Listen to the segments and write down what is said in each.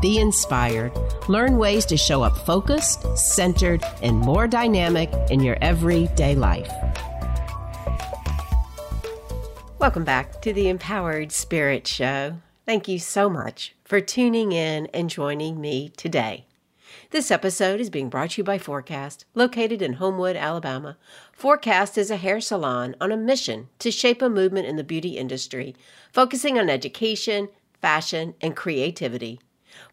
be inspired, learn ways to show up focused, centered, and more dynamic in your everyday life. Welcome back to the Empowered Spirit Show. Thank you so much for tuning in and joining me today. This episode is being brought to you by Forecast, located in Homewood, Alabama. Forecast is a hair salon on a mission to shape a movement in the beauty industry, focusing on education, fashion, and creativity.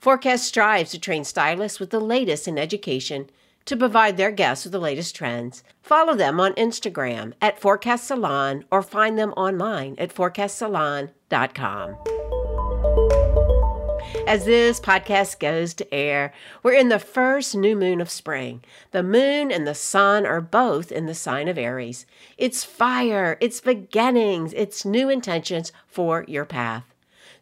Forecast strives to train stylists with the latest in education to provide their guests with the latest trends. Follow them on Instagram at Forecast Salon or find them online at forecastsalon.com. As this podcast goes to air, we're in the first new moon of spring. The moon and the sun are both in the sign of Aries. It's fire, it's beginnings, it's new intentions for your path.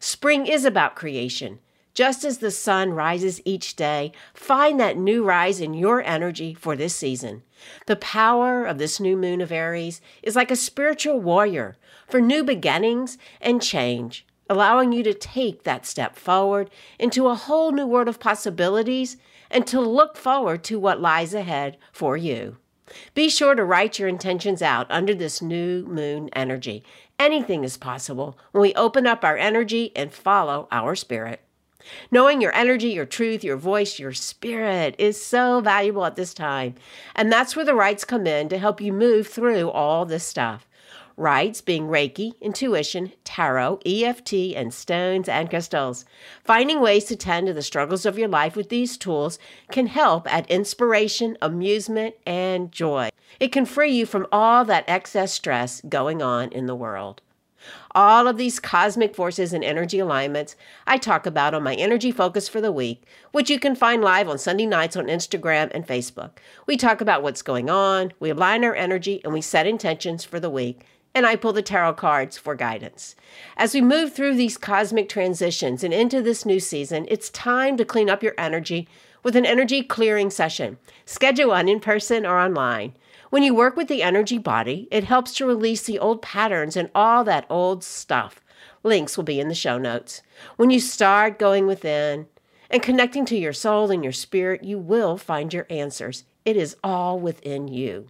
Spring is about creation. Just as the sun rises each day, find that new rise in your energy for this season. The power of this new moon of Aries is like a spiritual warrior for new beginnings and change, allowing you to take that step forward into a whole new world of possibilities and to look forward to what lies ahead for you. Be sure to write your intentions out under this new moon energy. Anything is possible when we open up our energy and follow our spirit. Knowing your energy, your truth, your voice, your spirit is so valuable at this time. And that's where the rites come in to help you move through all this stuff. Rites being Reiki, intuition, tarot, EFT, and stones and crystals. Finding ways to tend to the struggles of your life with these tools can help add inspiration, amusement, and joy. It can free you from all that excess stress going on in the world. All of these cosmic forces and energy alignments I talk about on my energy focus for the week, which you can find live on Sunday nights on Instagram and Facebook. We talk about what's going on, we align our energy, and we set intentions for the week. And I pull the tarot cards for guidance. As we move through these cosmic transitions and into this new season, it's time to clean up your energy with an energy clearing session. Schedule one in person or online. When you work with the energy body, it helps to release the old patterns and all that old stuff. Links will be in the show notes. When you start going within and connecting to your soul and your spirit, you will find your answers. It is all within you.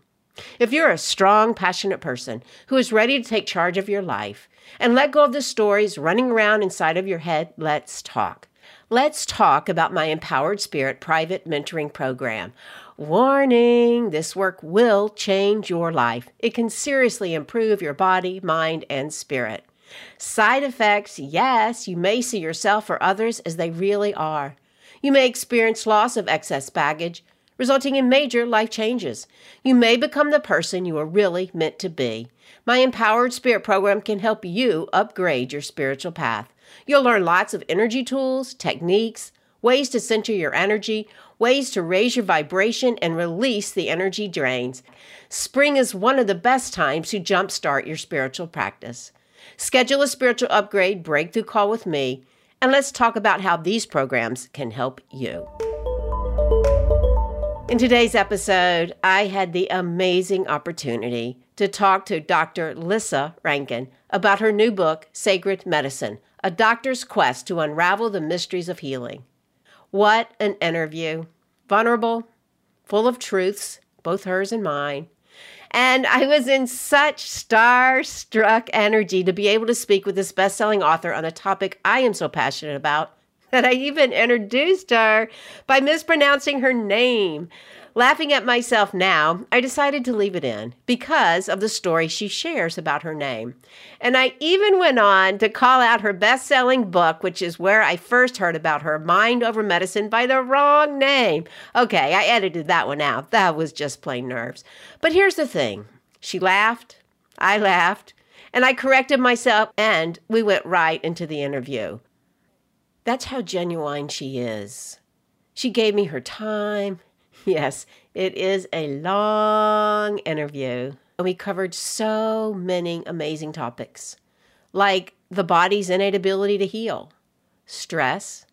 If you're a strong, passionate person who is ready to take charge of your life and let go of the stories running around inside of your head, let's talk. Let's talk about my Empowered Spirit private mentoring program. Warning this work will change your life. It can seriously improve your body, mind, and spirit. Side effects yes, you may see yourself or others as they really are. You may experience loss of excess baggage, resulting in major life changes. You may become the person you are really meant to be. My Empowered Spirit program can help you upgrade your spiritual path. You'll learn lots of energy tools, techniques, ways to center your energy, ways to raise your vibration and release the energy drains. Spring is one of the best times to jumpstart your spiritual practice. Schedule a spiritual upgrade breakthrough call with me, and let's talk about how these programs can help you. In today's episode, I had the amazing opportunity to talk to Dr. Lissa Rankin about her new book, Sacred Medicine A Doctor's Quest to Unravel the Mysteries of Healing. What an interview! Vulnerable, full of truths, both hers and mine. And I was in such star-struck energy to be able to speak with this best-selling author on a topic I am so passionate about that I even introduced her by mispronouncing her name. Laughing at myself now, I decided to leave it in because of the story she shares about her name. And I even went on to call out her best selling book, which is where I first heard about her, Mind Over Medicine, by the wrong name. Okay, I edited that one out. That was just plain nerves. But here's the thing she laughed, I laughed, and I corrected myself, and we went right into the interview. That's how genuine she is. She gave me her time Yes, it is a long interview. and we covered so many amazing topics, like the body's innate ability to heal, stress,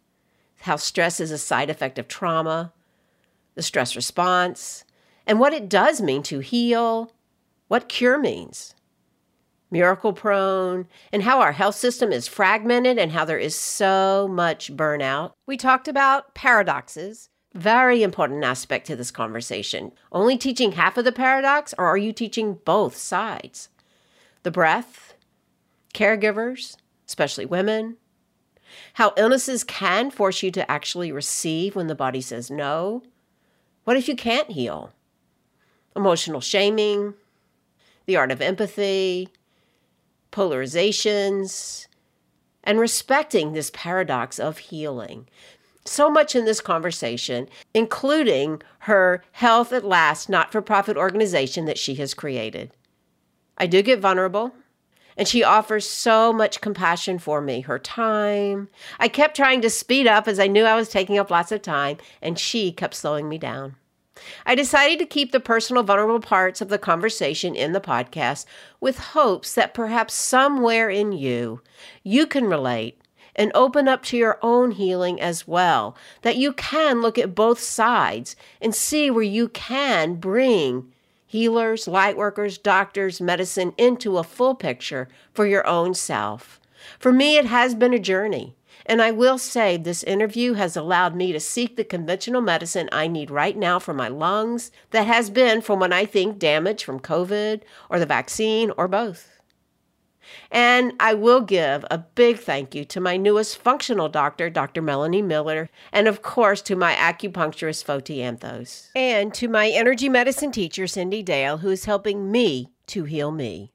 how stress is a side effect of trauma, the stress response, and what it does mean to heal, what cure means, miracle prone, and how our health system is fragmented and how there is so much burnout. We talked about paradoxes, very important aspect to this conversation. Only teaching half of the paradox, or are you teaching both sides? The breath, caregivers, especially women, how illnesses can force you to actually receive when the body says no. What if you can't heal? Emotional shaming, the art of empathy, polarizations, and respecting this paradox of healing. So much in this conversation, including her Health at Last not for profit organization that she has created. I do get vulnerable, and she offers so much compassion for me, her time. I kept trying to speed up as I knew I was taking up lots of time, and she kept slowing me down. I decided to keep the personal, vulnerable parts of the conversation in the podcast with hopes that perhaps somewhere in you, you can relate and open up to your own healing as well. That you can look at both sides and see where you can bring healers, light workers, doctors, medicine into a full picture for your own self. For me, it has been a journey. And I will say this interview has allowed me to seek the conventional medicine I need right now for my lungs that has been from when I think damage from COVID or the vaccine or both. And I will give a big thank you to my newest functional doctor, Dr. Melanie Miller, and of course to my acupuncturist, Foti Anthos, and to my energy medicine teacher, Cyndi Dale, who is helping me to heal me.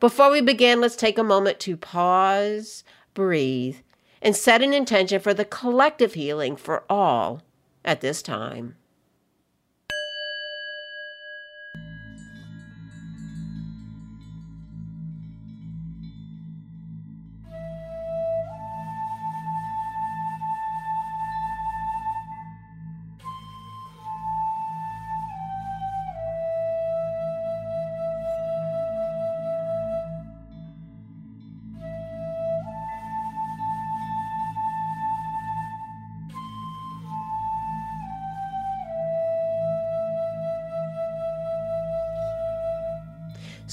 Before we begin, let's take a moment to pause, breathe, and set an intention for the collective healing for all at this time.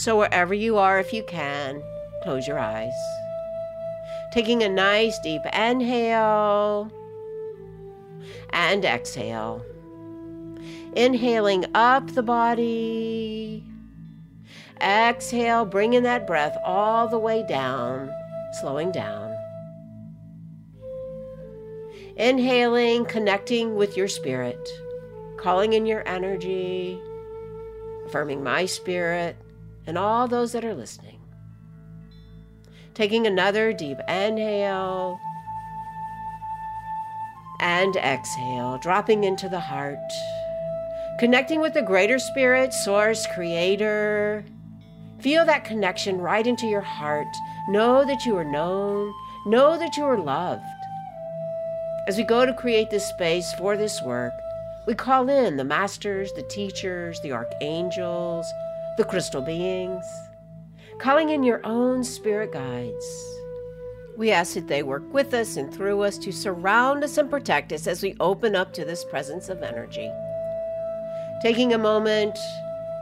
So, wherever you are, if you can, close your eyes. Taking a nice deep inhale and exhale. Inhaling up the body. Exhale, bringing that breath all the way down, slowing down. Inhaling, connecting with your spirit, calling in your energy, affirming my spirit and all those that are listening. Taking another deep inhale and exhale, dropping into the heart, connecting with the greater spirit, source, creator. Feel that connection right into your heart. Know that you are known, know that you are loved. As we go to create this space for this work, we call in the masters, the teachers, the archangels, the crystal beings, calling in your own spirit guides. We ask that they work with us and through us to surround us and protect us as we open up to this presence of energy. Taking a moment,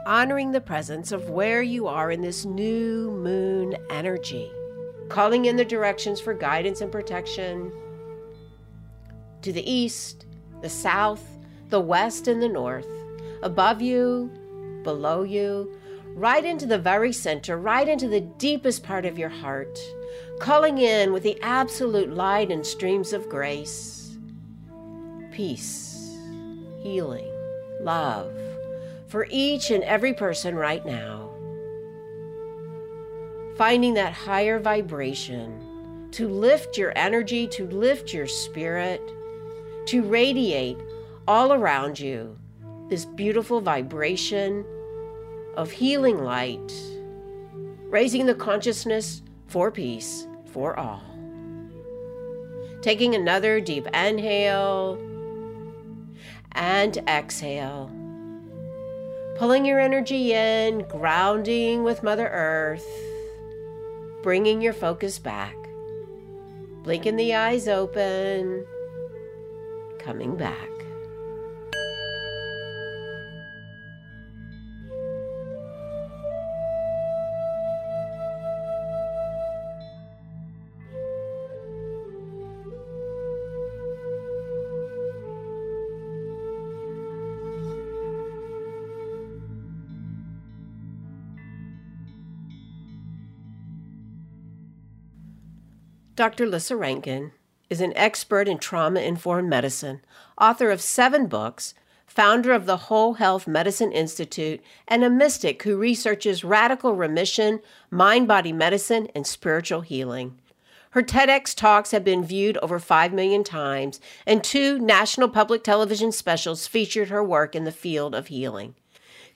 honoring the presence of where you are in this new moon energy, calling in the directions for guidance and protection to the east, the south, the west, and the north, above you, below you, right into the very center, right into the deepest part of your heart, calling in with the absolute light and streams of grace, peace, healing, love for each and every person right now. Finding that higher vibration to lift your energy, to lift your spirit, to radiate all around you this beautiful vibration of healing light, raising the consciousness for peace for all. Taking another deep inhale and exhale. Pulling your energy in, grounding with Mother Earth, bringing your focus back. Blinking the eyes open, coming back. Dr. Lissa Rankin is an expert in trauma informed medicine, author of seven books, founder of the Whole Health Medicine Institute, and a mystic who researches radical remission, mind body medicine, and spiritual healing. Her TEDx talks have been viewed over 5 million times, and two national public television specials featured her work in the field of healing.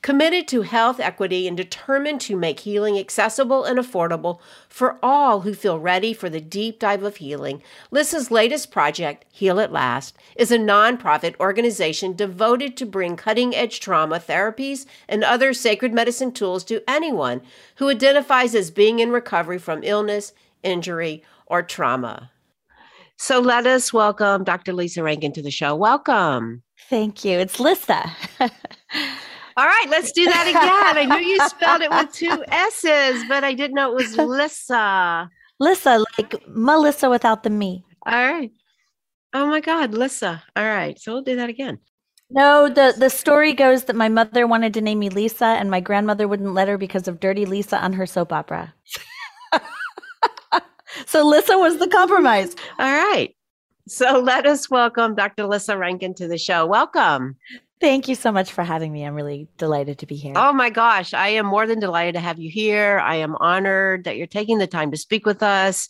Committed to health equity and determined to make healing accessible and affordable for all who feel ready for the deep dive of healing, Lissa's latest project, Heal at Last, is a nonprofit organization devoted to bring cutting edge trauma therapies and other sacred medicine tools to anyone who identifies as being in recovery from illness, injury, or trauma. So let us welcome Dr. Lisa Rankin to the show. Welcome. Thank you. It's Lissa. All right, let's do that again. I knew you spelled it with two S's, but I didn't know it was Lissa. Lissa, like Melissa without the me. All right. Oh my God, Lissa. All right. So we'll do that again. No, the, the story goes that my mother wanted to name me Lisa and my grandmother wouldn't let her because of Dirty Lisa on her soap opera. so Lissa was the compromise. All right. So let us welcome Dr. Lissa Rankin to the show. Welcome. Thank you so much for having me. I'm really delighted to be here. Oh my gosh, I am more than delighted to have you here. I am honored that you're taking the time to speak with us.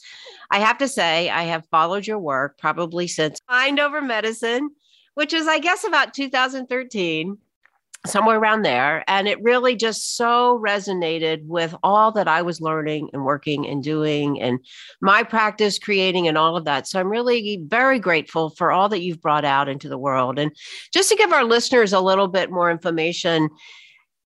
I have to say, I have followed your work probably since Mind Over Medicine, which is, I guess, about 2013 somewhere around there. And it really just so resonated with all that I was learning and working and doing and my practice creating and all of that. So I'm really very grateful for all that you've brought out into the world. And just to give our listeners a little bit more information,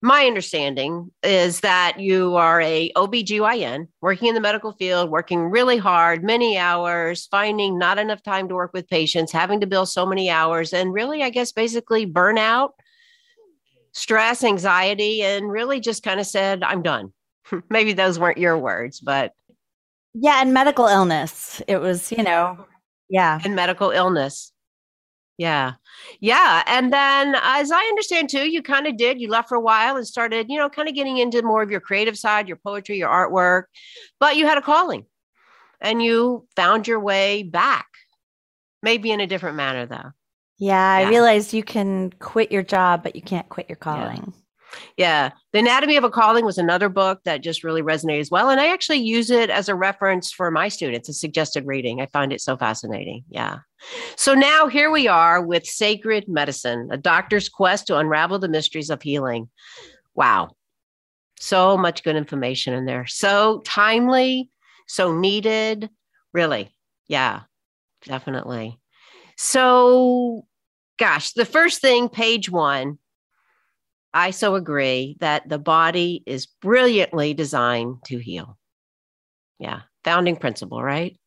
my understanding is that you are a OBGYN working in the medical field, working really hard, many hours, finding not enough time to work with patients, having to bill so many hours, and really, I guess, basically burnout stress, anxiety, and really just kind of said, I'm done. Maybe those weren't your words, but. Yeah, and medical illness. It was, you know, yeah. And medical illness. Yeah. Yeah. And then, as I understand too, you kind of did, you left for a while and started, you know, kind of getting into more of your creative side, your poetry, your artwork, but you had a calling and you found your way back, maybe in a different manner, though. Yeah, I yeah. realized you can quit your job, but you can't quit your calling. Yeah. Yeah. The Anatomy of a Calling was another book that just really resonated as well. And I actually use it as a reference for my students, a suggested reading. I find it so fascinating. Yeah. So now here we are with Sacred Medicine, a doctor's quest to unravel the mysteries of healing. Wow. So much good information in there. So timely, so needed. Really. Yeah, definitely. So, gosh, the first thing, page one, I so agree that the body is brilliantly designed to heal. Yeah, founding principle, right?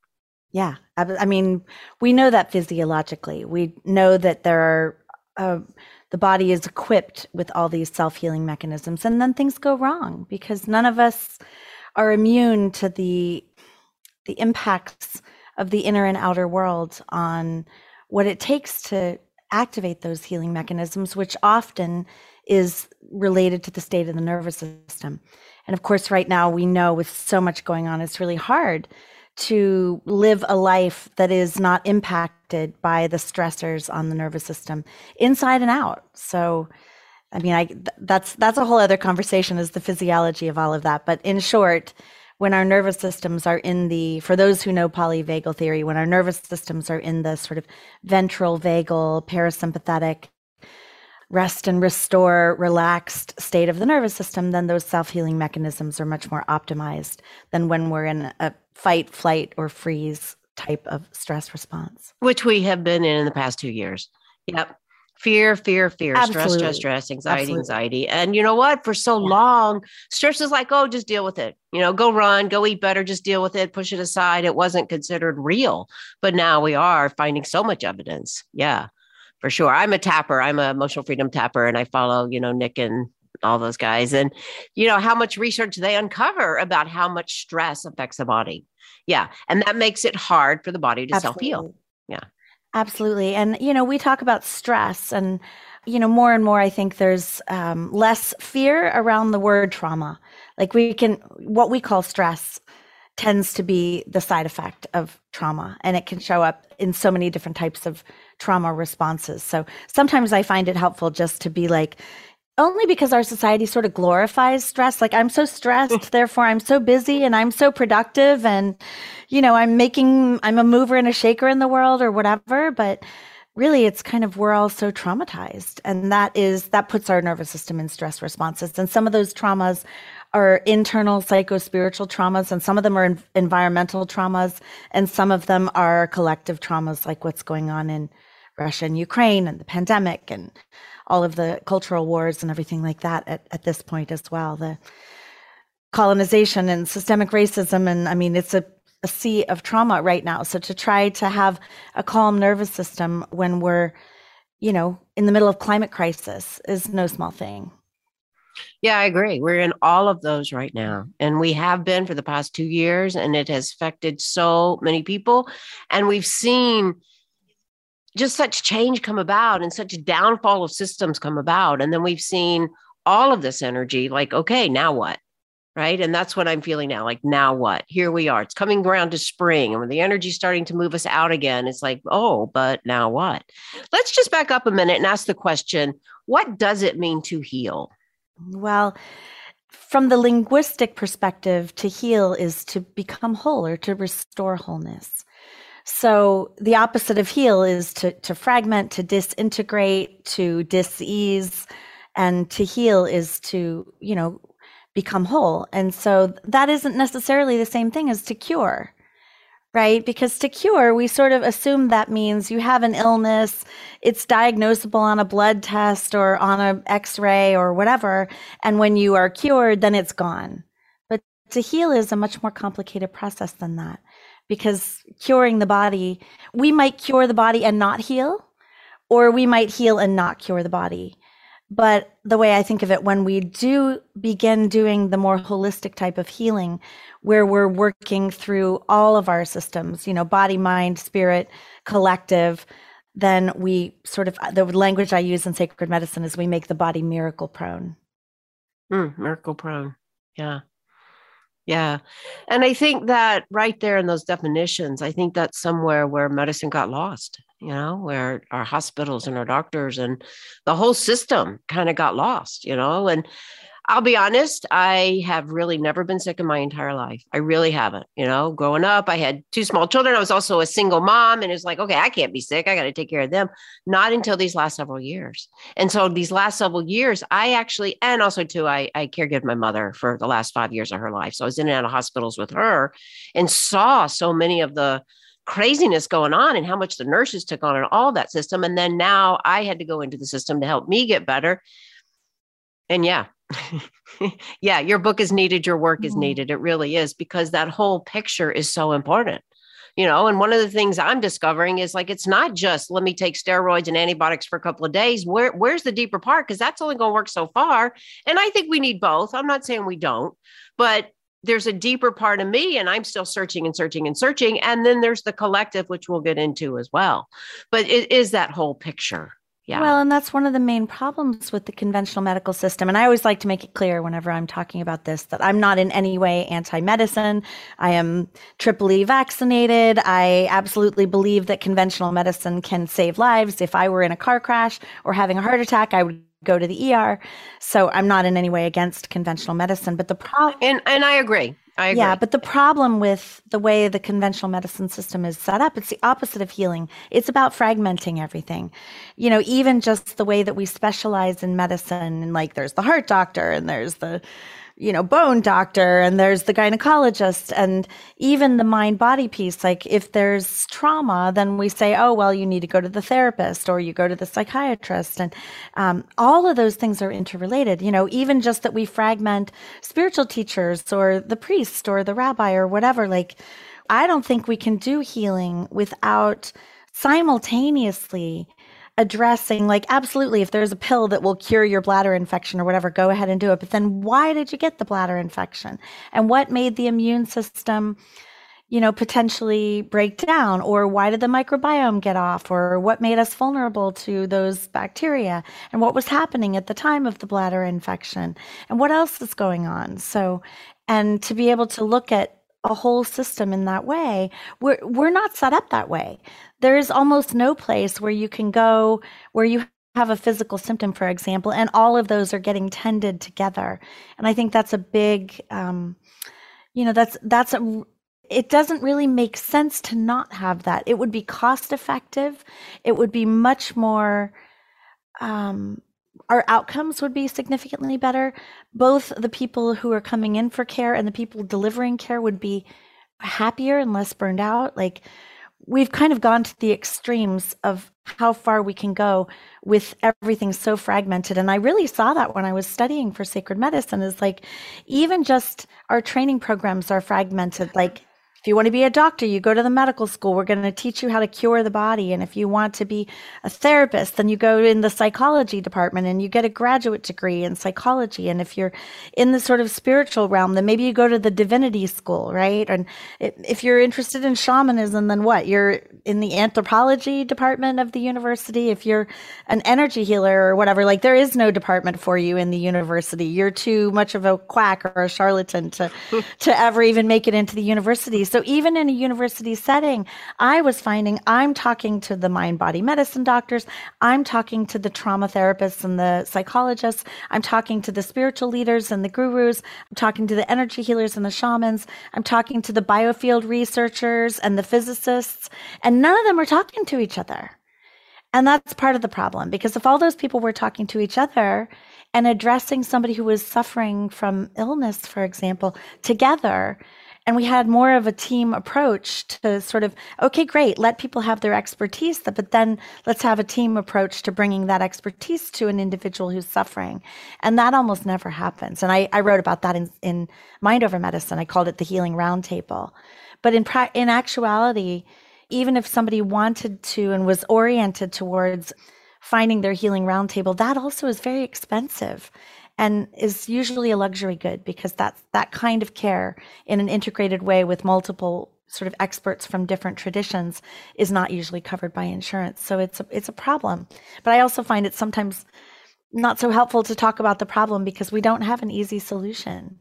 Yeah. I, mean, we know that physiologically. We know that there are, uh, the body is equipped with all these self healing mechanisms, and then things go wrong because none of us are immune to the the impacts of the inner and outer world on what it takes to activate those healing mechanisms, which often is related to the state of the nervous system. And of course, right now, we know with so much going on, it's really hard to live a life that is not impacted by the stressors on the nervous system inside and out. So, I mean, I that's that's a whole other conversation is the physiology of all of that. But in short, when our nervous systems are in the, for those who know polyvagal theory, when our nervous systems are in the sort of ventral vagal parasympathetic rest and restore relaxed state of the nervous system, then those self healing mechanisms are much more optimized than when we're in a fight, flight, or freeze type of stress response. Which we have been in in the past two years. Yep. Fear, fear, fear, Absolutely. stress, stress, stress, anxiety, Absolutely. anxiety. And you know what? For so Yeah. long, stress is like, oh, just deal with it. You know, go run, go eat better, just deal with it, push it aside. It wasn't considered real. But now we are finding so much evidence. Yeah, for sure. I'm a tapper. I'm a emotional freedom tapper, and I follow, you know, Nick and all those guys. And you know, how much research they uncover about how much stress affects the body. Yeah. And that makes it hard for the body to self heal. Yeah. Absolutely. And, you know, we talk about stress and, you know, more and more, I think there's um, less fear around the word trauma. Like we can, what we call stress tends to be the side effect of trauma and it can show up in so many different types of trauma responses. So sometimes I find it helpful just to be like, only because our society sort of glorifies stress. Like, I'm so stressed, mm. therefore I'm so busy and I'm so productive. And, you know, I'm making, I'm a mover and a shaker in the world or whatever. But really, it's kind of, we're all so traumatized. And that is, that puts our nervous system in stress responses. And some of those traumas are internal psycho-spiritual traumas and some of them are en- environmental traumas and some of them are collective traumas like what's going on in Russia and Ukraine and the pandemic and all of the cultural wars and everything like that at, at this point as well. The colonization and systemic racism. And I mean, it's a, a sea of trauma right now. So to try to have a calm nervous system when we're, you know, in the middle of climate crisis is no small thing. Yeah, I agree. We're in all of those right now. And we have been for the past two years, and it has affected so many people. And we've seen just such change come about and such downfall of systems come about. And then we've seen all of this energy like, okay, now what? Right. And that's what I'm feeling now. Like, now what? Here we are. It's coming around to spring. And when the energy's starting to move us out again, it's like, oh, but now what? Let's just back up a minute and ask the question what does it mean to heal? Well, from the linguistic perspective, to heal is to become whole or to restore wholeness. So the opposite of heal is to, to fragment, to disintegrate, to disease, and to heal is to, you know, become whole. And so that isn't necessarily the same thing as to cure, right? Because to cure, we sort of assume that means you have an illness, it's diagnosable on a blood test or on a x-ray or whatever, and when you are cured, then it's gone. But to heal is a much more complicated process than that because curing the body, we might cure the body and not heal, or we might heal and not cure the body. But the way I think of it, when we do begin doing the more holistic type of healing, where we're working through all of our systems, you know, body, mind, spirit, collective, then we sort of, the language I use in sacred medicine is we make the body miracle prone. Mm, miracle prone. Yeah. Yeah. And I think that right there in those definitions, I think that's somewhere where medicine got lost, you know, where our hospitals and our doctors and the whole system kind of got lost, you know. And I'll be honest, I have really never been sick in my entire life. I really haven't. You know, growing up, I had two small children. I was also a single mom, and it's like, okay, I can't be sick. I got to take care of them. Not until these last several years. And so these last several years, I actually, and also too, I, I caregived my mother for the last five years of her life. So I was in and out of hospitals with her and saw so many of the craziness going on and how much the nurses took on and all that system. And then now I had to go into the system to help me get better. And yeah, yeah, your book is needed, your work is Mhm. needed. It really is because that whole picture is so important. You know, and one of the things I'm discovering is like it's not just let me take steroids and antibiotics for a couple of days. Where where's the deeper part? Because that's only going to work so far. And I think we need both. I'm not saying we don't, but there's a deeper part of me and I'm still searching and searching and searching. And then there's the collective, which we'll get into as well. But it is that whole picture. Yeah. Well, and that's one of the main problems with the conventional medical system. And I always like to make it clear whenever I'm talking about this that I'm not in any way anti medicine. I am triply vaccinated. I absolutely believe that conventional medicine can save lives. If I were in a car crash or having a heart attack, I would go to the ER. So I'm not in any way against conventional medicine. But the problem, and and I agree. I agree. yeah, but the problem with the way the conventional medicine system is set up, it's the opposite of healing. It's about fragmenting everything. You know, even just the way that we specialize in medicine, and like there's the heart doctor and there's the you know, bone doctor and there's the gynecologist and even the mind body piece. Like if there's trauma, then we say, oh, well, you need to go to the therapist or you go to the psychiatrist. And um, all of those things are interrelated. You know, even just that we fragment spiritual teachers or the priest or the rabbi or whatever, like, I don't think we can do healing without simultaneously addressing like absolutely if there's a pill that will cure your bladder infection or whatever go ahead and do it. But then why did you get the bladder infection? And what made the immune system you know potentially break down? Or why did the microbiome get off? Or what made us vulnerable to those bacteria? And what was happening at the time of the bladder infection? And what else is going on? So and to be able to look at a whole system in that way. We're we're not set up that way. There is almost no place where you can go where you have a physical symptom, for example, and all of those are getting tended together. And I think that's a big, um, you know, that's that's a it doesn't really make sense to not have that. It would be cost effective. It would be much more um, our outcomes would be significantly better. Both the people who are coming in for care and the people delivering care would be happier and less burned out. Like we've kind of gone to the extremes of how far we can go with everything so fragmented. And I really saw that when I was studying for sacred medicine is like even just our training programs are fragmented. Like if you want to be a doctor, you go to the medical school. We're going to teach you how to cure the body. And if you want to be a therapist, then you go in the psychology department and you get a graduate degree in psychology. And if you're in the sort of spiritual realm, then maybe you go to the divinity school, right? And if you're interested in shamanism, then what? You're in the anthropology department of the university. If you're an energy healer or whatever, like there is no department for you in the university. You're too much of a quack or a charlatan to, to ever even make it into the university. So even in a university setting, I was finding I'm talking to the mind body medicine doctors, I'm talking to the trauma therapists and the psychologists, I'm talking to the spiritual leaders and the gurus, I'm talking to the energy healers and the shamans, I'm talking to the biofield researchers and the physicists, and none of them are talking to each other. And that's part of the problem because if all those people were talking to each other and addressing somebody who was suffering from illness, for example, together, and we had more of a team approach to sort of okay great let people have their expertise but then let's have a team approach to bringing that expertise to an individual who's suffering. And that almost never happens. And i, I wrote about that in, in mind over medicine. I called it the healing roundtable. But in, pra- in actuality even if somebody wanted to and was oriented towards finding their healing roundtable that also is very expensive and is usually a luxury good because that's that kind of care in an integrated way with multiple sort of experts from different traditions is not usually covered by insurance. So it's a, it's a problem. But i also find it sometimes not so helpful to talk about the problem because we don't have an easy solution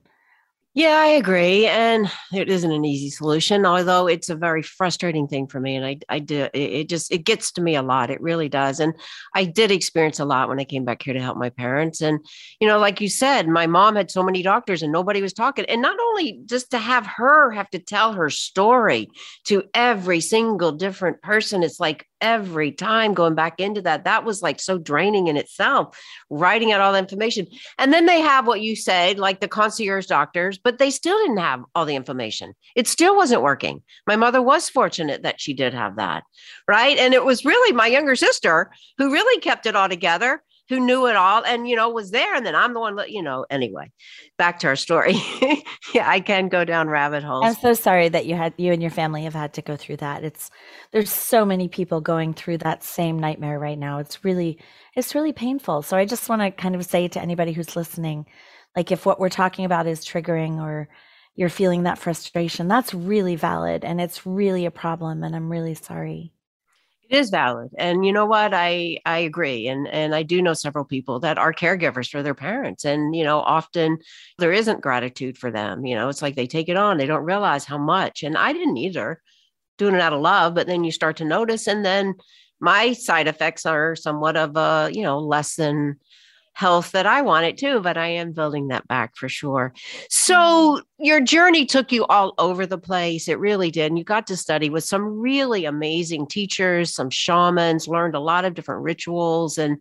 yeah, I agree. And it isn't an easy solution, although it's a very frustrating thing for me. And I, I do, it just, it gets to me a lot. It really does. And I did experience a lot when I came back here to help my parents. And, you know, like you said, my mom had so many doctors and nobody was talking. And not only just to have her have to tell her story to every single different person, it's like, every time going back into that that was like so draining in itself writing out all the information. And then they have what you said like the concierge doctors but they still didn't have all the information. It still wasn't working. My mother was fortunate that she did have that right? And it was really my younger sister who really kept it all together who knew it all and you know was there and then i'm the one that you know anyway back to our story. Yeah i can go down rabbit holes. I'm so sorry that you had you and your family have had to go through that. It's there's so many people going through that same nightmare right now. It's really it's really painful. So i just want to kind of say to anybody who's listening like if what we're talking about is triggering or you're feeling that frustration that's really valid and it's really a problem and i'm really sorry it is valid. And you know what? I I agree. And and I do know several people that are caregivers for their parents. And you know, often there isn't gratitude for them. You know, it's like they take it on, they don't realize how much. And I didn't either, doing it out of love, but then you start to notice and then my side effects are somewhat of a, you know, less than health that I wanted too, but I am building that back for sure. So mm-hmm. your journey took you all over the place. It really did. And you got to study with some really amazing teachers, some shamans, learned a lot of different rituals and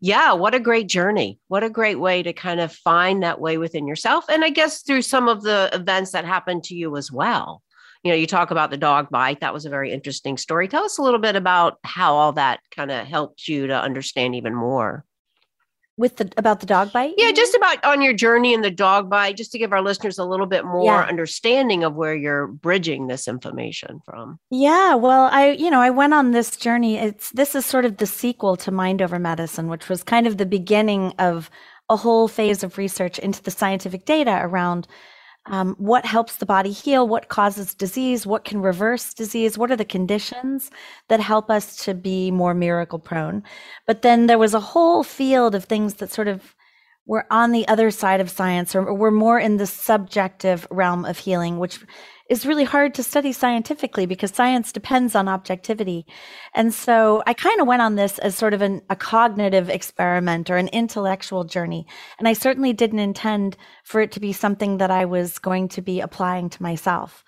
yeah, what a great journey. What a great way to kind of find that way within yourself. And I guess through some of the events that happened to you as well. You know, you talk about the dog bite. That was a very interesting story. Tell us a little bit about how all that kind of helped you to understand even more with the about the dog bite yeah just about on your journey in the dog bite just to give our listeners a little bit more yeah. understanding of where you're bridging this information from. Yeah well i you know i went on this journey. It's this is sort of the sequel to mind over medicine which was kind of the beginning of a whole phase of research into the scientific data around um, what helps the body heal, what causes disease, what can reverse disease, what are the conditions that help us to be more miracle prone. But then there was a whole field of things that sort of were on the other side of science or were more in the subjective realm of healing, which is really hard to study scientifically because science depends on objectivity. And so I kind of went on this as sort of an, a cognitive experiment or an intellectual journey. And I certainly didn't intend for it to be something that I was going to be applying to myself.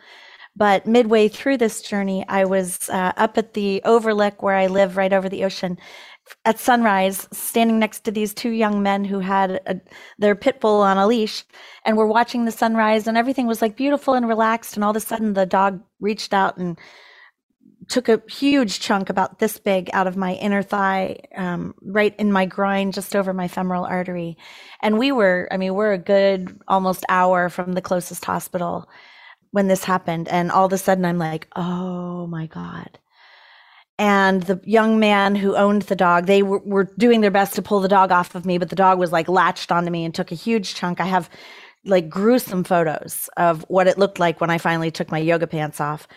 But midway through this journey, I was uh, up at the overlook where I live right over the ocean at sunrise, standing next to these two young men who had a, their pit bull on a leash, and were watching the sunrise, and everything was like beautiful and relaxed. And all of a sudden, the dog reached out and took a huge chunk about this big out of my inner thigh, um, right in my groin, just over my femoral artery. And we were, I mean, we're a good almost hour from the closest hospital when this happened. And all of a sudden, I'm like, oh my God and the young man who owned the dog they were, were, doing their best to pull the dog off of me but the dog was like latched onto me and took a huge chunk. I have like gruesome photos of what it looked like when i finally took my yoga pants off.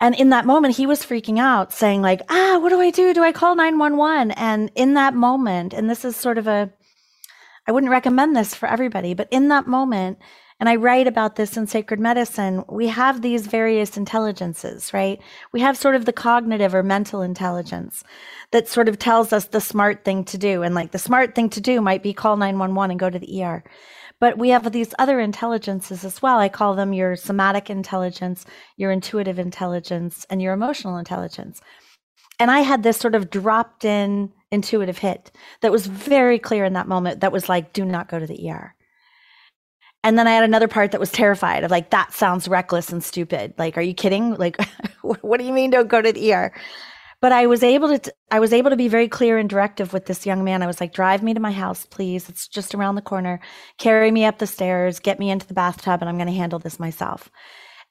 And in that moment he was freaking out saying like ah what do i do? Do i call 911 and in that moment and this is sort of a i wouldn't recommend this for everybody but in that moment and I write about this in Sacred Medicine, we have these various intelligences, right? We have sort of the cognitive or mental intelligence that sort of tells us the smart thing to do. And like the smart thing to do might be call 911 and go to the ER. But we have these other intelligences as well. I call them your somatic intelligence, your intuitive intelligence, and your emotional intelligence. And I had this sort of dropped in intuitive hit that was very clear in that moment that was like, do not go to the ER and then I had another part that was terrified of like, that sounds reckless and stupid. Like, are you kidding? Like, what do you mean don't go to the ER? But I was able to, I was able to be very clear and directive with this young man. I was like, drive me to my house, please. It's just around the corner. Carry me up the stairs, get me into the bathtub, and I'm going to handle this myself.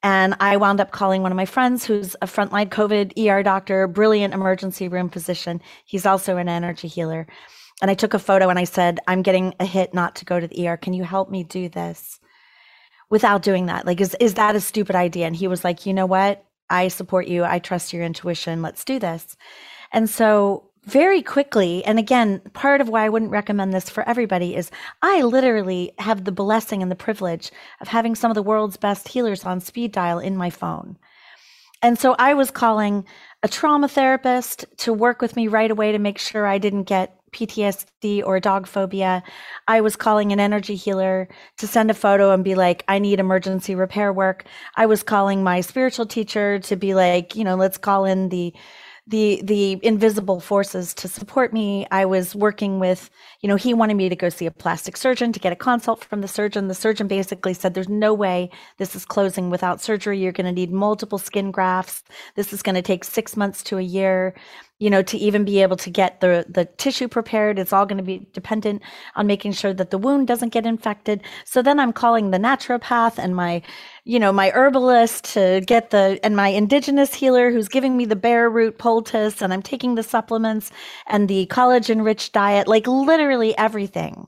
And I wound up calling one of my friends who's a frontline COVID ER doctor, brilliant emergency room physician. He's also an energy healer. And I took a photo and I said, I'm getting a hit not to go to the ER. Can you help me do this? Without doing that. Like, is, is that a stupid idea? And he was like, you know what? I support you. I trust your intuition. Let's do this. And so very quickly, and again, part of why I wouldn't recommend this for everybody is I literally have the blessing and the privilege of having some of the world's best healers on speed dial in my phone. And so I was calling a trauma therapist to work with me right away to make sure I didn't get PTSD or dog phobia, I was calling an energy healer to send a photo and be like, I need emergency repair work. I was calling my spiritual teacher to be like, you know, let's call in the the the invisible forces to support me. I was working with, you know, he wanted me to go see a plastic surgeon to get a consult from the surgeon. The surgeon basically said there's no way this is closing without surgery. You're going to need multiple skin grafts. This is going to take 6 months to a year you know to even be able to get the the tissue prepared. It's all going to be dependent on making sure that the wound doesn't get infected. So then i'm calling the naturopath and my you know my herbalist to get the and my indigenous healer who's giving me the bare root poultice and i'm taking the supplements and the collagen rich diet like literally everything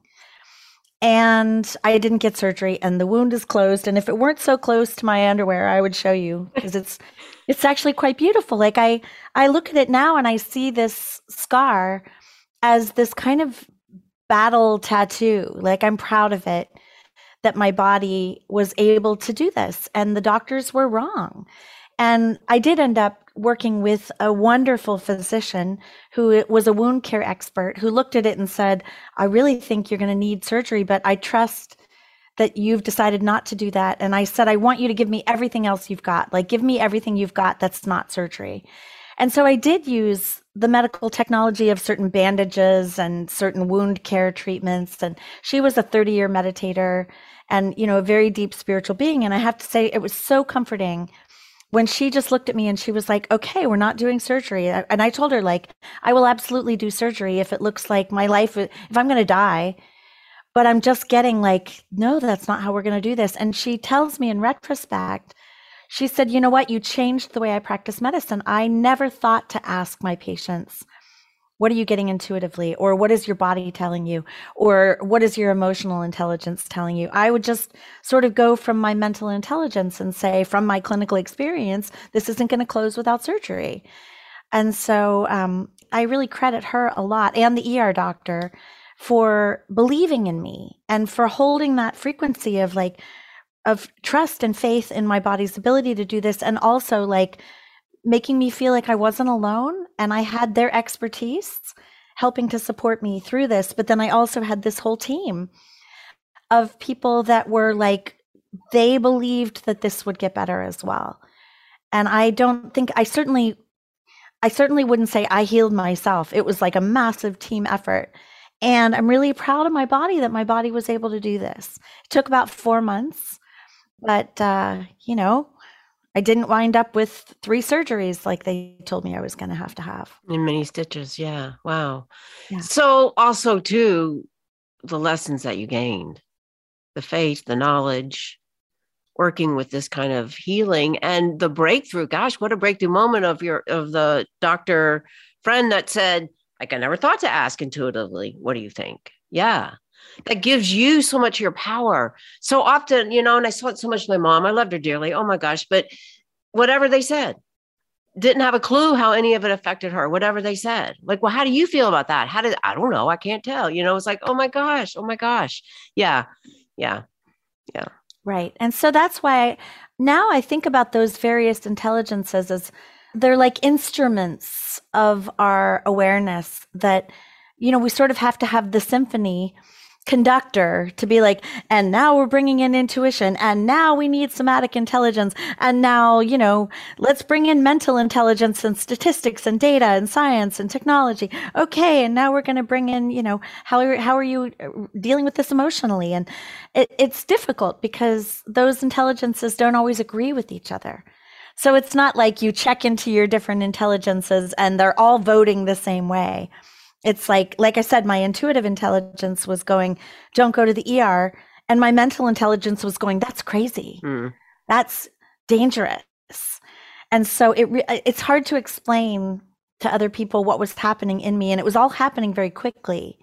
and I didn't get surgery and the wound is closed. And if it weren't so close to my underwear I would show you because it's it's actually quite beautiful. Like I I look at it now and I see this scar as this kind of battle tattoo. Like I'm proud of it that my body was able to do this and the doctors were wrong. And I did end up working with a wonderful physician who was a wound care expert who looked at it and said, I really think you're going to need surgery, but I trust that you've decided not to do that. And I said, I want you to give me everything else you've got. Like, give me everything you've got that's not surgery. And so I did use the medical technology of certain bandages and certain wound care treatments. And she was a 30 year meditator and, you know, a very deep spiritual being. And I have to say, it was so comforting when she just looked at me and she was like, okay, we're not doing surgery. And I told her, like, I will absolutely do surgery if it looks like my life, if I'm going to die. But I'm just getting like, no, that's not how we're going to do this. And she tells me in retrospect, she said, You know what? You changed the way I practice medicine. I never thought to ask my patients, What are you getting intuitively? Or what is your body telling you? Or what is your emotional intelligence telling you? I would just sort of go from my mental intelligence and say, From my clinical experience, this isn't going to close without surgery. And so um, I really credit her a lot and the ER doctor for believing in me and for holding that frequency of like, of trust and faith in my body's ability to do this and also like making me feel like I wasn't alone and I had their expertise helping to support me through this but then I also had this whole team of people that were like they believed that this would get better as well. And I don't think I certainly I certainly wouldn't say I healed myself. It was like a massive team effort. And I'm really proud of my body that my body was able to do this. It took about 4 months but, uh, you know, I didn't wind up with three surgeries like they told me I was going to have to have. In many stitches. Yeah. Wow. Yeah. So, also, too, the lessons that you gained, the faith, the knowledge, working with this kind of healing and the breakthrough. Gosh, what a breakthrough moment of your, of the doctor friend that said, like, I never thought to ask intuitively, what do you think? Yeah that gives you so much of your power. So often, you know, and I saw it so much my mom. I loved her dearly. Oh my gosh. But whatever they said, didn't have a clue how any of it affected her, whatever they said. Like, well, how do you feel about that? How did I don't know. I can't tell. You know, it's like, oh my gosh, oh my gosh. Yeah. Yeah. Yeah. Right. And so that's why now I think about those various intelligences as they're like instruments of our awareness that, you know, we sort of have to have the symphony conductor to be like, and now we're bringing in intuition, and now we need somatic intelligence, and now, you know, let's bring in mental intelligence and statistics and data and science and technology. Okay, and now we're going to bring in, you know, how are, how are you uh, dealing with this emotionally? And it, it's difficult because those intelligences don't always agree with each other. So it's not like you check into your different intelligences and they're all voting the same way it's like like i said my intuitive intelligence was going don't go to the er and my mental intelligence was going that's crazy. Mm. that's dangerous. And so it it's hard to explain to other people what was happening in me and it was all happening very quickly.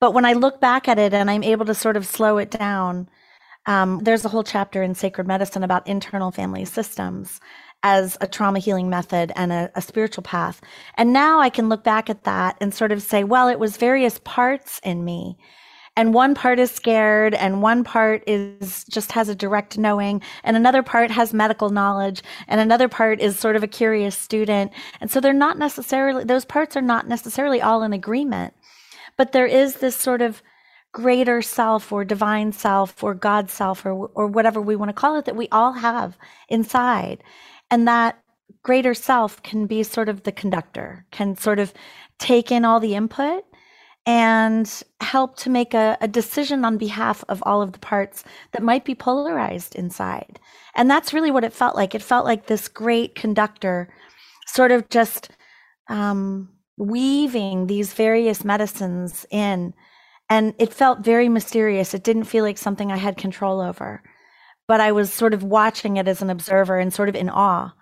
But when i look back at it and i'm able to sort of slow it down um, there's a whole chapter in sacred medicine about internal family systems as a trauma healing method and a, a, spiritual path. And now I can look back at that and sort of say, well, it was various parts in me. And one part is scared, and one part is just has a direct knowing, and another part has medical knowledge, and another part is sort of a curious student. And so they're not necessarily, those parts are not necessarily all in agreement. But there is this sort of greater self or divine self or God self or, or whatever we want to call it that we all have inside. And that greater self can be sort of the conductor, can sort of take in all the input and help to make a, a, decision on behalf of all of the parts that might be polarized inside. And that's really what it felt like. It felt like this great conductor sort of just um, weaving these various medicines in. And it felt very mysterious. It didn't feel like something I had control over but I was sort of watching it as an observer and sort of in awe.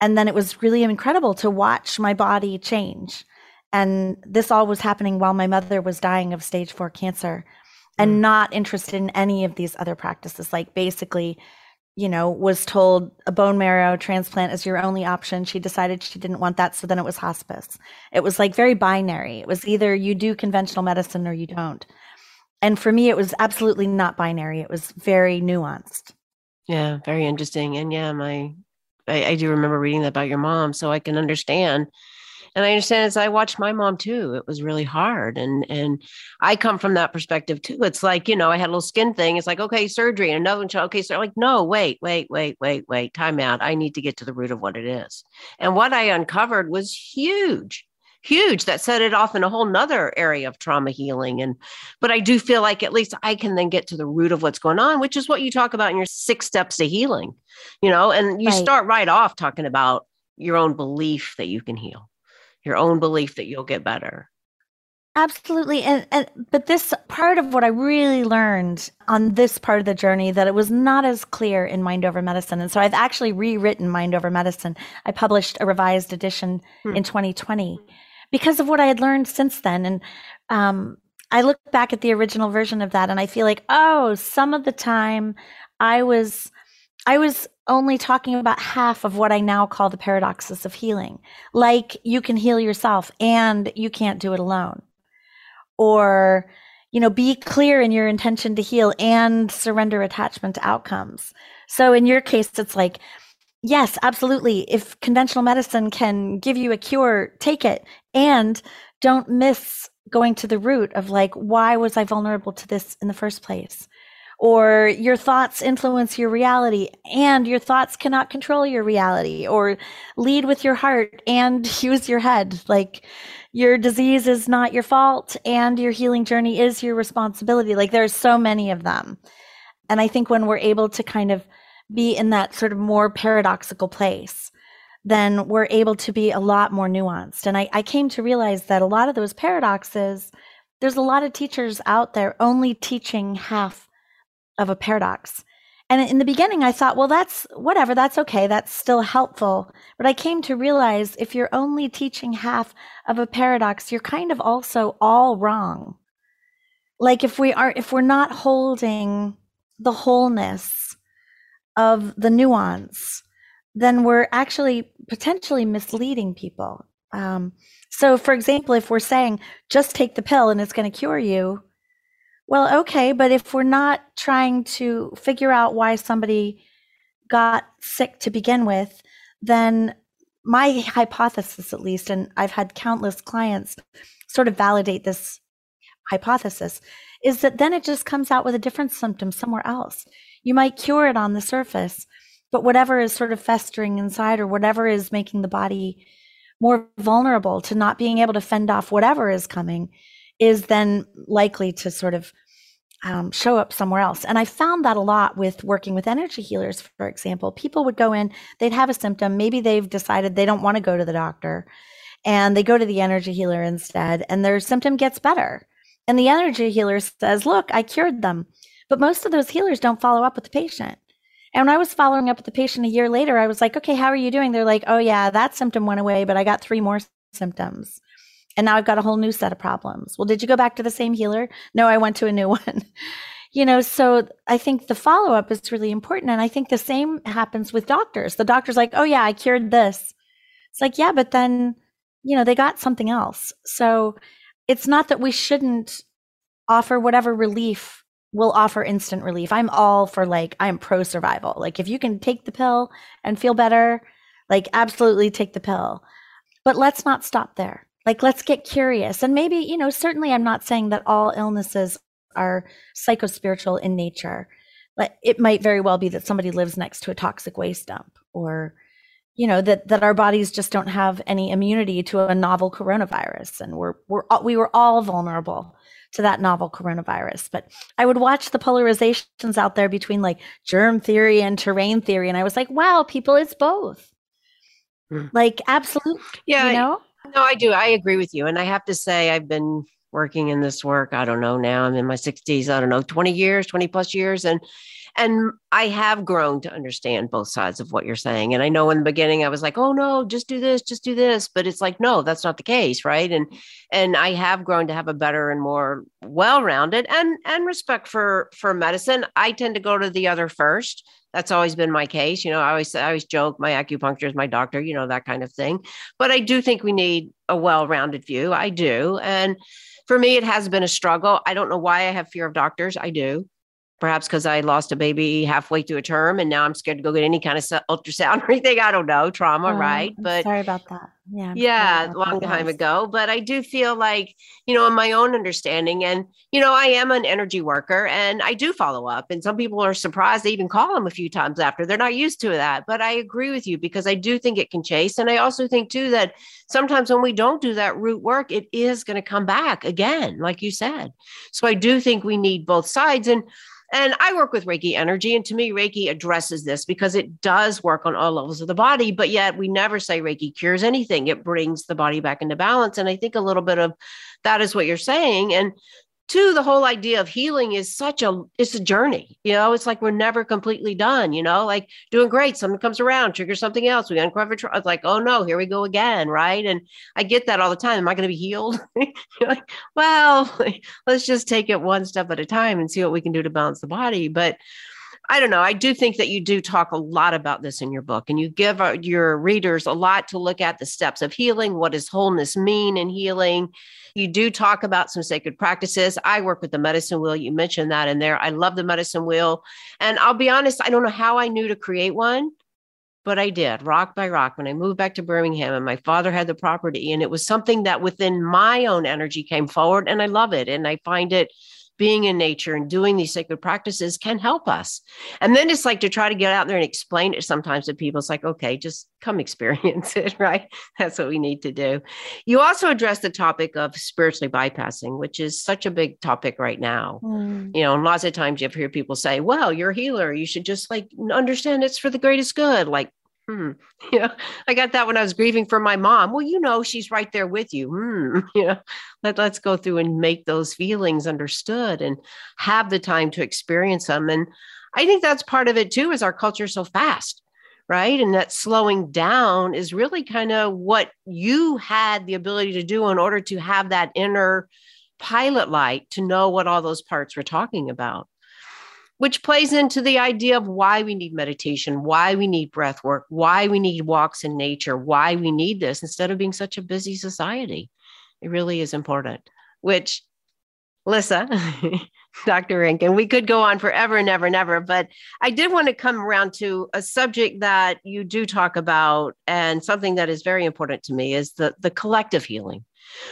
And then it was really incredible to watch my body change. And this all was happening while my mother was dying of stage four cancer and mm. not interested in any of these other practices. Like basically, you know, was told a bone marrow transplant is your only option. She decided she didn't want that. So then it was hospice. It was like very binary. It was either you do conventional medicine or you don't. And for me, it was absolutely not binary. It was very nuanced. Yeah, very interesting. And yeah, my I, I do remember reading that about your mom, so I can understand. and I understand as I watched my mom too, it was really hard. And and I come from that perspective too. It's like, you know, I had a little skin thing. It's like, okay, surgery, and another one, okay, so like, no, wait, wait, wait, wait, wait, time out. I need to get to the root of what it is. And what I uncovered was huge huge that set it off in a whole nother area of trauma healing and but i do feel like at least i can then get to the root of what's going on which is what you talk about in your six steps to healing you know and you right. start right off talking about your own belief that you can heal, your own belief that you'll get better. Absolutely. And, and but this part of what I really learned on this part of the journey that it was not as clear in Mind Over Medicine. And so I've actually rewritten Mind Over Medicine. I published a revised edition hmm. in 2020 because of what I had learned since then. And um, I look back at the original version of that and I feel like, oh, some of the time I was I was only talking about half of what I now call the paradoxes of healing. Like you can heal yourself and you can't do it alone. Or, you know, be clear in your intention to heal and surrender attachment to outcomes. So in your case, it's like, yes, absolutely. If conventional medicine can give you a cure, take it. And don't miss going to the root of like, why was I vulnerable to this in the first place? or your thoughts influence your reality and your thoughts cannot control your reality or lead with your heart and use your head like your disease is not your fault and your healing journey is your responsibility like there's so many of them and i think when we're able to kind of be in that sort of more paradoxical place then we're able to be a lot more nuanced and I, I came to realize that a lot of those paradoxes there's a lot of teachers out there only teaching half of a paradox. And in the beginning, I thought, well, that's whatever, that's okay, that's still helpful. But I came to realize if you're only teaching half of a paradox, you're kind of also all wrong. Like if we are, if we're not holding the wholeness of the nuance, then we're actually potentially misleading people. Um, so, for example, if we're saying just take the pill and it's going to cure you, well, okay, but if we're not trying to figure out why somebody got sick to begin with, then my hypothesis, at least, and I've had countless clients sort of validate this hypothesis, is that then it just comes out with a different symptom somewhere else. You might cure it on the surface, but whatever is sort of festering inside or whatever is making the body more vulnerable to not being able to fend off whatever is coming is then likely to sort of um, show up somewhere else. And I found that a lot with working with energy healers, for example. People would go in, they'd have a symptom. Maybe they've decided they don't want to go to the doctor and they go to the energy healer instead, and their symptom gets better. And the energy healer says, Look, I cured them. But most of those healers don't follow up with the patient. And when I was following up with the patient a year later, I was like, Okay, how are you doing? They're like, Oh, yeah, that symptom went away, but I got three more symptoms and now I've got a whole new set of problems. Well, did you go back to the same healer? No, I went to a new one. you know, so I think the follow up is really important. And I think the same happens with doctors. The doctor's like, oh, yeah, I cured this. It's like, yeah, but then, you know, they got something else. So it's not that we shouldn't offer whatever relief will offer instant relief. I'm all for like, I'm pro survival. Like, if you can take the pill and feel better, like, absolutely take the pill. But let's not stop there like, let's get curious. And maybe, you know, certainly I'm not saying that all illnesses are psychospiritual in nature. But it might very well be that somebody lives next to a toxic waste dump or, you know, that, that our bodies just don't have any immunity to a novel coronavirus. And we're, we're, we were all vulnerable to that novel coronavirus. But I would watch the polarizations out there between like germ theory and terrain theory. And I was like, wow, people, it's both. Mm. Like, absolutely. Yeah. You know? No, I do. I agree with you. And I have to say, I've been working in this work. I don't know now. I'm in my 60s. I don't know, 20 years, 20 plus years. And and I have grown to understand both sides of what you're saying. And I know in the beginning I was like, oh no, just do this, just do this. But it's like, no, that's not the case. Right. And and I have grown to have a better and more well-rounded and and respect for for medicine. I tend to go to the other first that's always been my case. You know, I always I always joke my acupuncture is my doctor, you know, that kind of thing. But I do think we need a well-rounded view. I do. And for me, it has been a struggle. I don't know why I have fear of doctors. I do. Perhaps because I lost a baby halfway through a term and now I'm scared to go get any kind of ultrasound or anything. I don't know, trauma, oh, right? I'm but sorry about that. Yeah. Yeah, a long time ago. But I do feel like, you know, in my own understanding, and, you know, I am an energy worker and I do follow up. And some people are surprised they even call them a few times after. They're not used to that. But I agree with you because I do think it can chase. And I also think, too, that sometimes when we don't do that root work, it is going to come back again, like you said. So I do think we need both sides. And and I work with Reiki energy. And to me, Reiki addresses this because it does work on all levels of the body. But yet we never say Reiki cures anything. It brings the body back into balance. And I think a little bit of that is what you're saying. And two the whole idea of healing is such a it's a journey you know it's like we're never completely done you know like doing great something comes around triggers something else we uncover tr- it's like oh no here we go again right? And i get that all the time am i going to be healed? Like well let's just take it one step at a time and see what we can do to balance the body but I don't know. I do think that you do talk a lot about this in your book, and you give uh, your readers a lot to look at the steps of healing. What does wholeness mean in healing? You do talk about some sacred practices. I work with the medicine wheel. You mentioned that in there. I love the medicine wheel. And I'll be honest, I don't know how I knew to create one, but I did rock by rock when I moved back to Birmingham and my father had the property. And it was something that within my own energy came forward. And I love it. And I find it being in nature and doing these sacred practices can help us. And then it's like to try to get out there and explain it sometimes to people. It's like, okay, just come experience it, right? That's what we need to do. You also address the topic of spiritually bypassing, which is such a big topic right now. Mm. You know, and lots of times you hear people say, well, you're a healer. You should just like understand it's for the greatest good. Like, hmm, yeah, I got that when I was grieving for my mom. Well, you know, she's right there with you. Hmm, know, let, let's go through and make those feelings understood and have the time to experience them. And I think that's part of it too, is our culture so fast, right? And that slowing down is really kind of what you had the ability to do in order to have that inner pilot light to know what all those parts were talking about which plays into the idea of why we need meditation, why we need breath work, why we need walks in nature, why we need this instead of being such a busy society. It really is important, which Lissa, Dr. Rankin, we could go on forever and ever and ever, but I did want to come around to a subject that you do talk about and something that is very important to me is the, the collective healing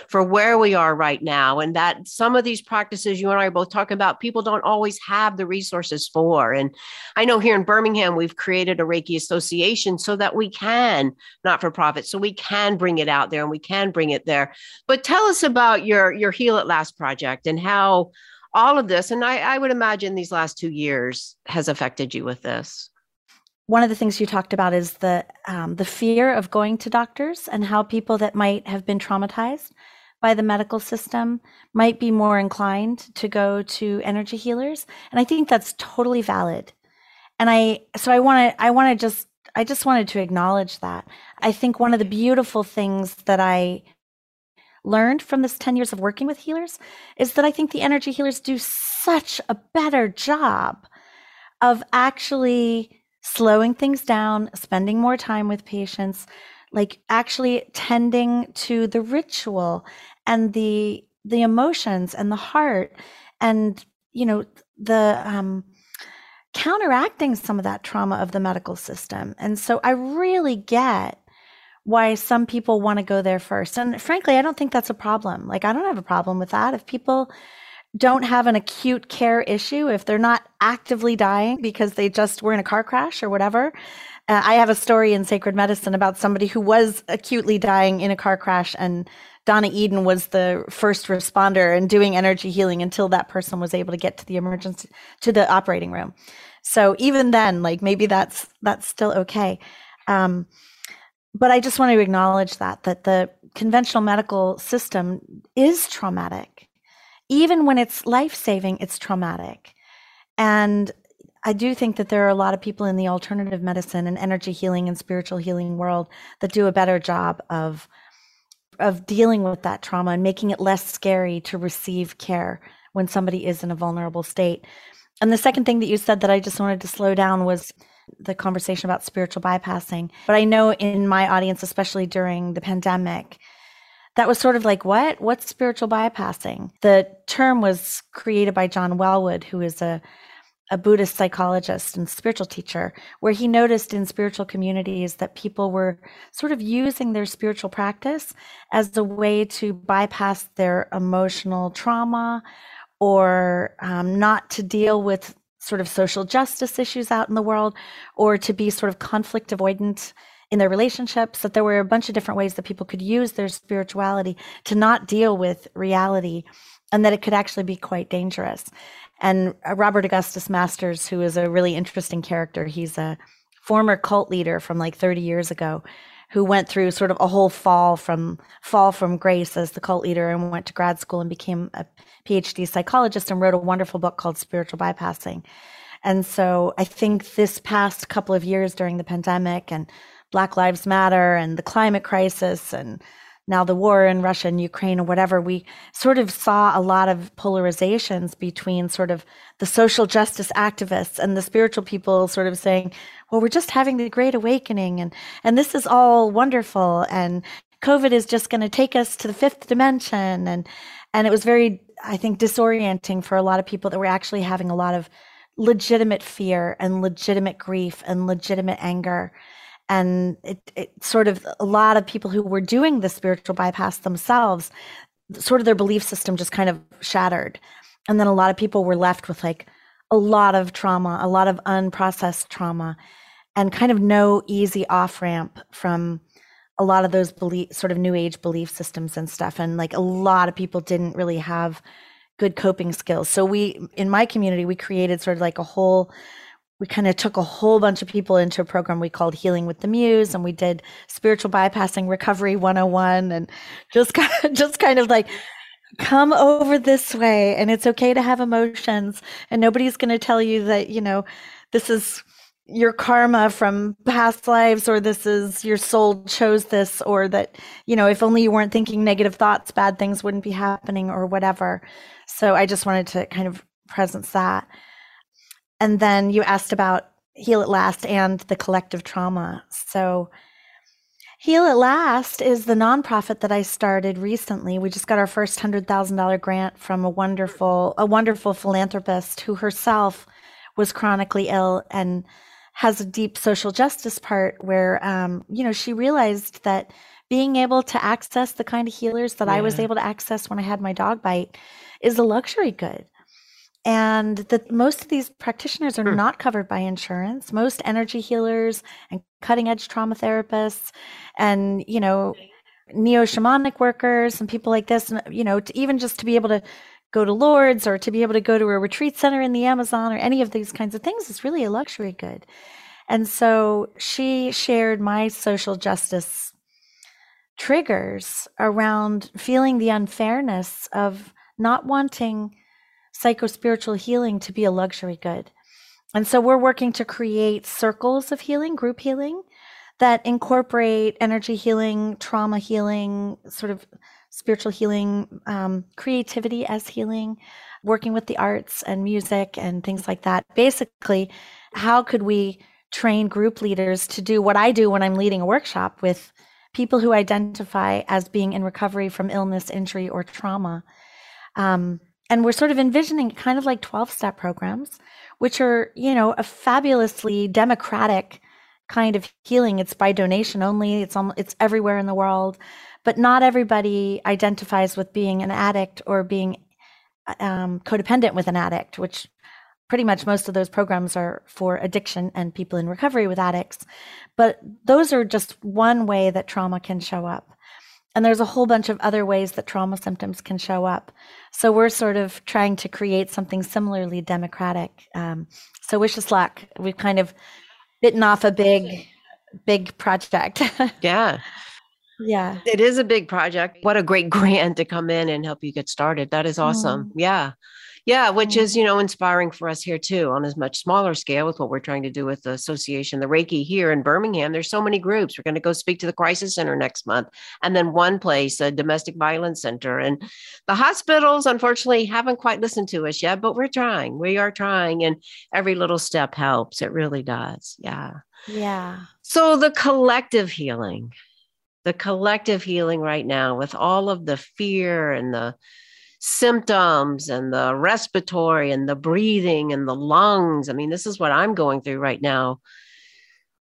for where we are right now. And that some of these practices you and I are both talking about, people don't always have the resources for. And I know here in Birmingham, we've created a Reiki association so that we can, not for profit, so we can bring it out there and we can bring it there. But tell us about your, your Heal at Last project and how all of this, and I, I would imagine these last two years has affected you with this one of the things you talked about is the um, the fear of going to doctors and how people that might have been traumatized by the medical system might be more inclined to go to energy healers. And i think that's totally valid. And i so i want to i want to just i just wanted to acknowledge that. I think one of the beautiful things that i learned from this 10 years of working with healers is that i think the energy healers do such a better job of actually slowing things down, spending more time with patients, like actually tending to the ritual and the the emotions and the heart and you know the um counteracting some of that trauma of the medical system. And so I really get why some people want to go there first. And frankly, I don't think that's a problem. Like I don't have a problem with that. If people don't have an acute care issue, if they're not actively dying because they just were in a car crash or whatever. Uh, I have a story in sacred medicine about somebody who was acutely dying in a car crash, and Donna Eden was the first responder and doing energy healing until that person was able to get to the emergency to the operating room. So even then, like maybe that's that's still okay. Um, but I just want to acknowledge that that the conventional medical system is traumatic even when it's life saving, it's traumatic. And I do think that there are a lot of people in the alternative medicine and energy healing and spiritual healing world that do a better job of of dealing with that trauma and making it less scary to receive care when somebody is in a vulnerable state. And the second thing that you said that I just wanted to slow down was the conversation about spiritual bypassing. But I know in my audience, especially during the pandemic, that was sort of like what? What's spiritual bypassing? The term was created by john Welwood, who is a a Buddhist psychologist and spiritual teacher, where he noticed in spiritual communities that people were sort of using their spiritual practice as a way to bypass their emotional trauma or um, not to deal with sort of social justice issues out in the world or to be sort of conflict avoidant in their relationships, that there were a bunch of different ways that people could use their spirituality to not deal with reality and that it could actually be quite dangerous. And uh, Robert Augustus Masters, who is a really interesting character, he's a former cult leader from like 30 years ago who went through sort of a whole fall from fall from grace as the cult leader and went to grad school and became a PhD psychologist and wrote a wonderful book called Spiritual Bypassing. And so I think this past couple of years during the pandemic and Black Lives Matter and the climate crisis and now the war in Russia and Ukraine or whatever, we sort of saw a lot of polarizations between sort of the social justice activists and the spiritual people sort of saying, well, we're just having the great awakening and, and this is all wonderful. And COVID is just going to take us to the fifth dimension. And, and it was very, I think, disorienting for a lot of people that were actually having a lot of legitimate fear and legitimate grief and legitimate anger and it, it sort of a lot of people who were doing the spiritual bypass themselves sort of their belief system just kind of shattered. And then a lot of people were left with like a lot of trauma a lot of unprocessed trauma and kind of no easy off ramp from a lot of those belief sort of new age belief systems and stuff. And like a lot of people didn't really have good coping skills. So we in my community we created sort of like a whole we kind of took a whole bunch of people into a program we called Healing with the Muse, and we did spiritual bypassing recovery 101, and just kind of, just kind of like come over this way, and it's okay to have emotions, and nobody's going to tell you that you know this is your karma from past lives or this is your soul chose this or that you know if only you weren't thinking negative thoughts bad things wouldn't be happening or whatever. So i just wanted to kind of presence that and then you asked about Heal at Last and the collective trauma. So, Heal at Last is the nonprofit that I started recently. We just got our first hundred thousand dollar grant from a wonderful, a wonderful philanthropist who herself was chronically ill and has a deep social justice part where, um, you know, she realized that being able to access the kind of healers that yeah. I was able to access when I had my dog bite is a luxury good and that most of these practitioners are hmm. not covered by insurance most energy healers and cutting edge trauma therapists and you know neo shamanic workers and people like this and you know to even just to be able to go to Lourdes or to be able to go to a retreat center in the Amazon or any of these kinds of things is really a luxury good. And so she shared my social justice triggers around feeling the unfairness of not wanting psychospiritual healing to be a luxury good. And so we're working to create circles of healing, group healing that incorporate energy healing, trauma healing, sort of spiritual healing, um, creativity as healing, working with the arts and music and things like that. Basically, how could we train group leaders to do what I do when I'm leading a workshop with people who identify as being in recovery from illness, injury, or trauma? Um, and we're sort of envisioning kind of like 12 step programs which are you know a fabulously democratic kind of healing. It's by donation only. It's on it's everywhere in the world. But not everybody identifies with being an addict or being um, codependent with an addict which pretty much most of those programs are for addiction and people in recovery with addicts. But those are just one way that trauma can show up and there's a whole bunch of other ways that trauma symptoms can show up. So we're sort of trying to create something similarly democratic. Um, so wish us luck. We've kind of bitten off a big, big project. yeah. Yeah. It is a big project. What a great grant to come in and help you get started. That is awesome. Mm. Yeah. Yeah, which mm-hmm. is, you know, inspiring for us here too on a much smaller scale with what we're trying to do with the association, the Reiki here in Birmingham. There's so many groups. We're going to go speak to the crisis center next month. And then one place, a domestic violence center. And the hospitals, unfortunately, haven't quite listened to us yet, but we're trying. We are trying. And every little step helps. It really does. Yeah. Yeah. So the collective healing, the collective healing right now with all of the fear and the symptoms and the respiratory and the breathing and the lungs. I mean, this is what I'm going through right now.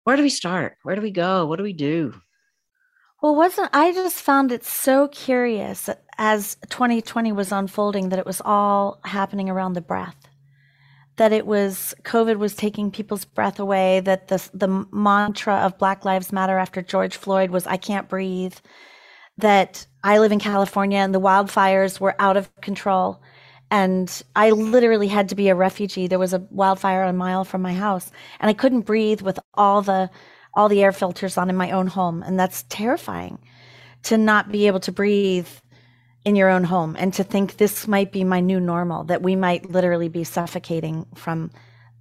Where do we start? Where do we go? What do we do? Well, wasn't I just found it so curious as 2020 was unfolding that it was all happening around the breath. That it was COVID was taking people's breath away, that the the mantra of Black Lives Matter after George Floyd was I can't breathe. That I live in California and the wildfires were out of control. And I literally had to be a refugee. There was a wildfire a mile from my house, and I couldn't breathe with all the all the air filters on in my own home. And that's terrifying to not be able to breathe in your own home and to think this might be my new normal, that we might literally be suffocating from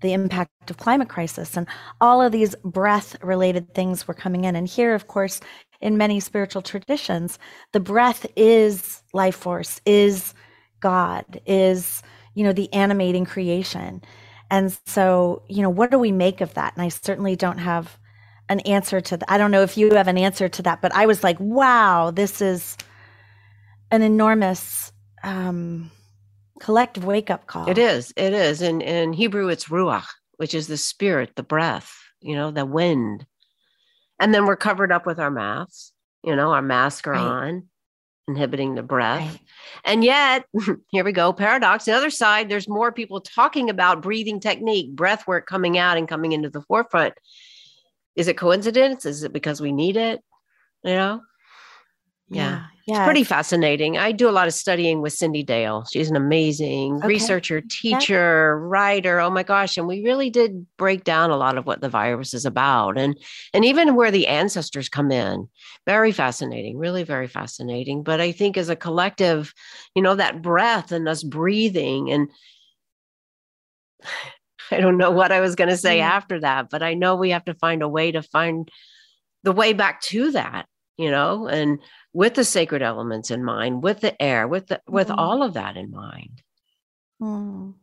the impact of climate crisis. And all of these breath related things were coming in. And here, of course, in many spiritual traditions, the breath is life force, is God, is, you know, the animating creation. And so, you know, what do we make of that? And I certainly don't have an answer to that. I don't know if you have an answer to that, but I was like, wow, this is an enormous um, collective wake up call. It is. It is. In in Hebrew, it's ruach, which is the spirit, the breath, you know, the wind. And then we're covered up with our masks. You know, our masks are right. on, inhibiting the breath. Right. And yet, here we go. Paradox. The other side, there's more people talking about breathing technique, breath work coming out and coming into the forefront is it coincidence? Is it because we need it? You know? Yeah. yeah. It's pretty fascinating. I do a lot of studying with Cyndi Dale. She's an amazing okay. researcher, teacher, yeah. writer. Oh my gosh. And we really did break down a lot of what the virus is about and and even where the ancestors come in. Very fascinating, really very fascinating. But I think as a collective, you know, that breath and us breathing and I don't know what I was going to say mm. after that, but I know we have to find a way to find the way back to that, you know, and with the sacred elements in mind, with the air, with the, with mm. all of that in mind. Mm.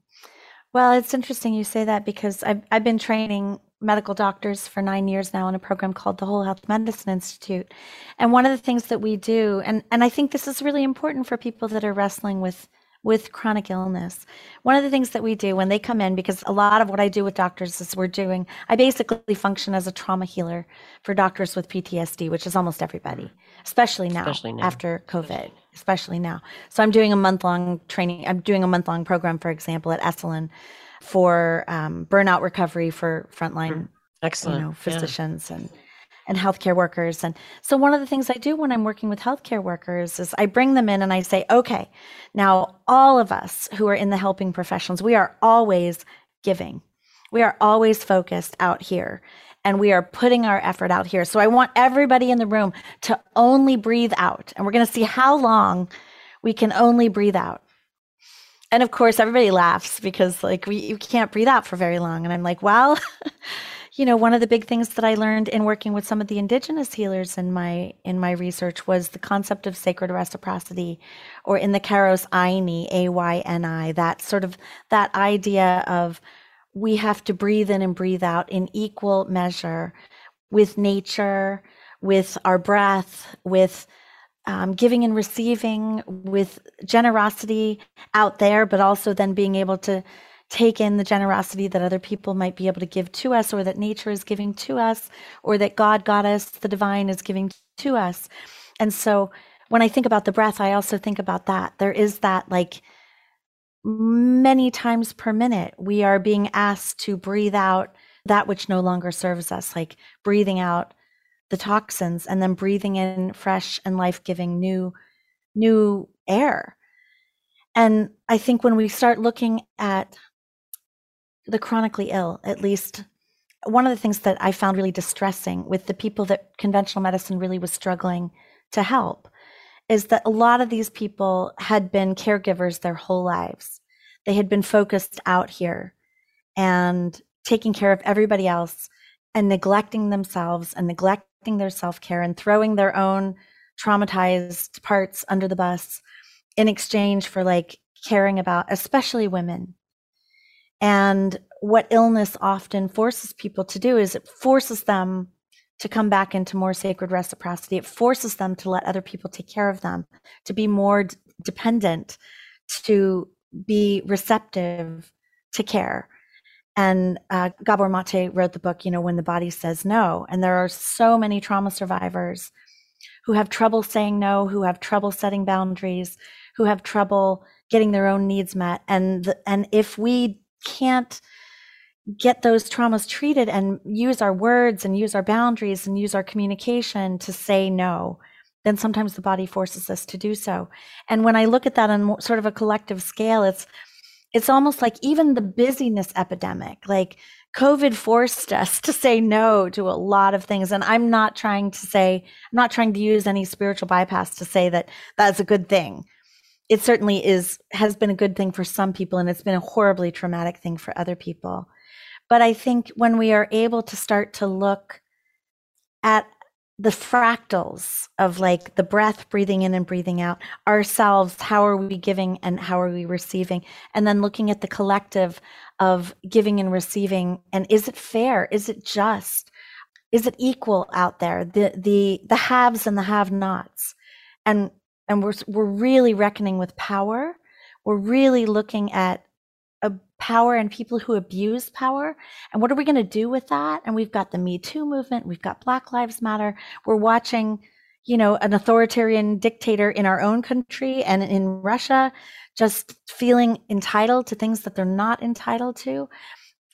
Well, it's interesting you say that because I've I've been training medical doctors for nine years now in a program called the Whole Health Medicine Institute, and one of the things that we do, and and I think this is really important for people that are wrestling with with chronic illness. One of the things that we do when they come in, because a lot of what I do with doctors is we're doing, I basically function as a trauma healer for doctors with PTSD, which is almost everybody, especially now, especially now. after COVID, especially now. So I'm doing a month long training, I'm doing a month long program, for example, at Esalen for um, burnout recovery for frontline mm, Excellent. You know, physicians yeah. and and healthcare workers. And so one of the things I do when I'm working with healthcare workers is I bring them in and I say, okay, now all of us who are in the helping professions, we are always giving. We are always focused out here and we are putting our effort out here. So I want everybody in the room to only breathe out. And we're going to see how long we can only breathe out. And of course, everybody laughs because like we you can't breathe out for very long. And I'm like, well, you know one of the big things that i learned in working with some of the indigenous healers in my in my research was the concept of sacred reciprocity or in the Q'eros ayni a-y-n-i that sort of that idea of we have to breathe in and breathe out in equal measure with nature with our breath with um, giving and receiving with generosity out there but also then being able to take in the generosity that other people might be able to give to us, or that nature is giving to us, or that God, Goddess, the divine is giving to us. And so when I think about the breath, I also think about that. There is that like many times per minute, we are being asked to breathe out that which no longer serves us, like breathing out the toxins and then breathing in fresh and life-giving new new air. And I think when we start looking at the chronically ill, at least one of the things that I found really distressing with the people that conventional medicine really was struggling to help is that a lot of these people had been caregivers their whole lives. They had been focused out here and taking care of everybody else and neglecting themselves and neglecting their self care and throwing their own traumatized parts under the bus in exchange for like caring about, especially women and what illness often forces people to do is it forces them to come back into more sacred reciprocity. It forces them to let other people take care of them, to be more d- dependent, to be receptive to care. And uh, Gabor Mate wrote the book, you know, When the Body Says No. And there are so many trauma survivors who have trouble saying no, who have trouble setting boundaries, who have trouble getting their own needs met. And, and if we can't get those traumas treated and use our words and use our boundaries and use our communication to say no, then sometimes the body forces us to do so. And when I look at that on sort of a collective scale, it's it's almost like even the busyness epidemic, like COVID forced us to say no to a lot of things. And I'm not trying to say, I'm not trying to use any spiritual bypass to say that that's a good thing. It certainly is, has been a good thing for some people, and it's been a horribly traumatic thing for other people. But I think when we are able to start to look at the fractals of like the breath breathing in and breathing out ourselves how are we giving and how are we receiving and then looking at the collective of giving and receiving and is it fair? Is it just? Is it equal out there? The the the haves and the have nots and and we're we're really reckoning with power we're really looking at a power and people who abuse power. And what are we going to do with that? And we've got the Me Too movement, we've got Black Lives Matter. We're watching, you know, an authoritarian dictator in our own country and in Russia just feeling entitled to things that they're not entitled to.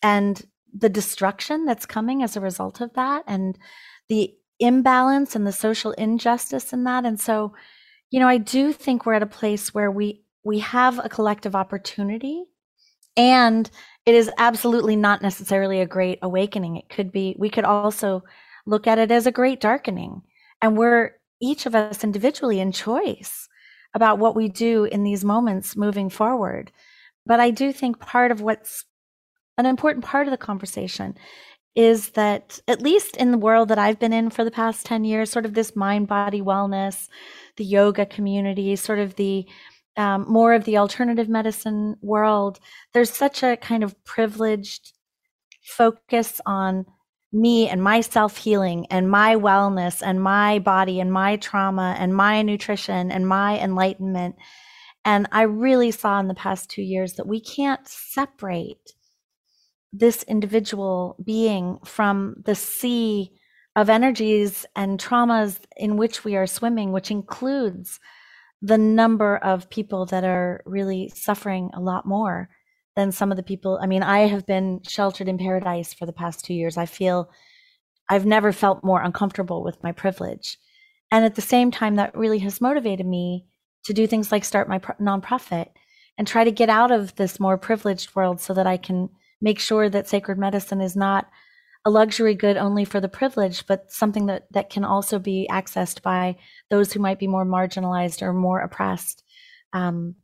And the destruction that's coming as a result of that and the imbalance and the social injustice in that. And so, you know, I do think we're at a place where we we have a collective opportunity and it is absolutely not necessarily a great awakening. It could be, we could also look at it as a great darkening. And we're each of us individually in choice about what we do in these moments moving forward. But I do think part of what's an important part of the conversation is that, at least in the world that I've been in for the past 10 years, sort of this mind body wellness, the yoga community, sort of the um, more of the alternative medicine world, there's such a kind of privileged focus on me and my self healing and my wellness and my body and my trauma and my nutrition and my enlightenment. And I really saw in the past two years that we can't separate this individual being from the sea of energies and traumas in which we are swimming, which includes the number of people that are really suffering a lot more than some of the people. I mean, I have been sheltered in paradise for the past two years. I feel I've never felt more uncomfortable with my privilege. And at the same time, that really has motivated me to do things like start my nonprofit and try to get out of this more privileged world so that I can make sure that sacred medicine is not a luxury good only for the privileged, but something that, that can also be accessed by those who might be more marginalized or more oppressed. Um,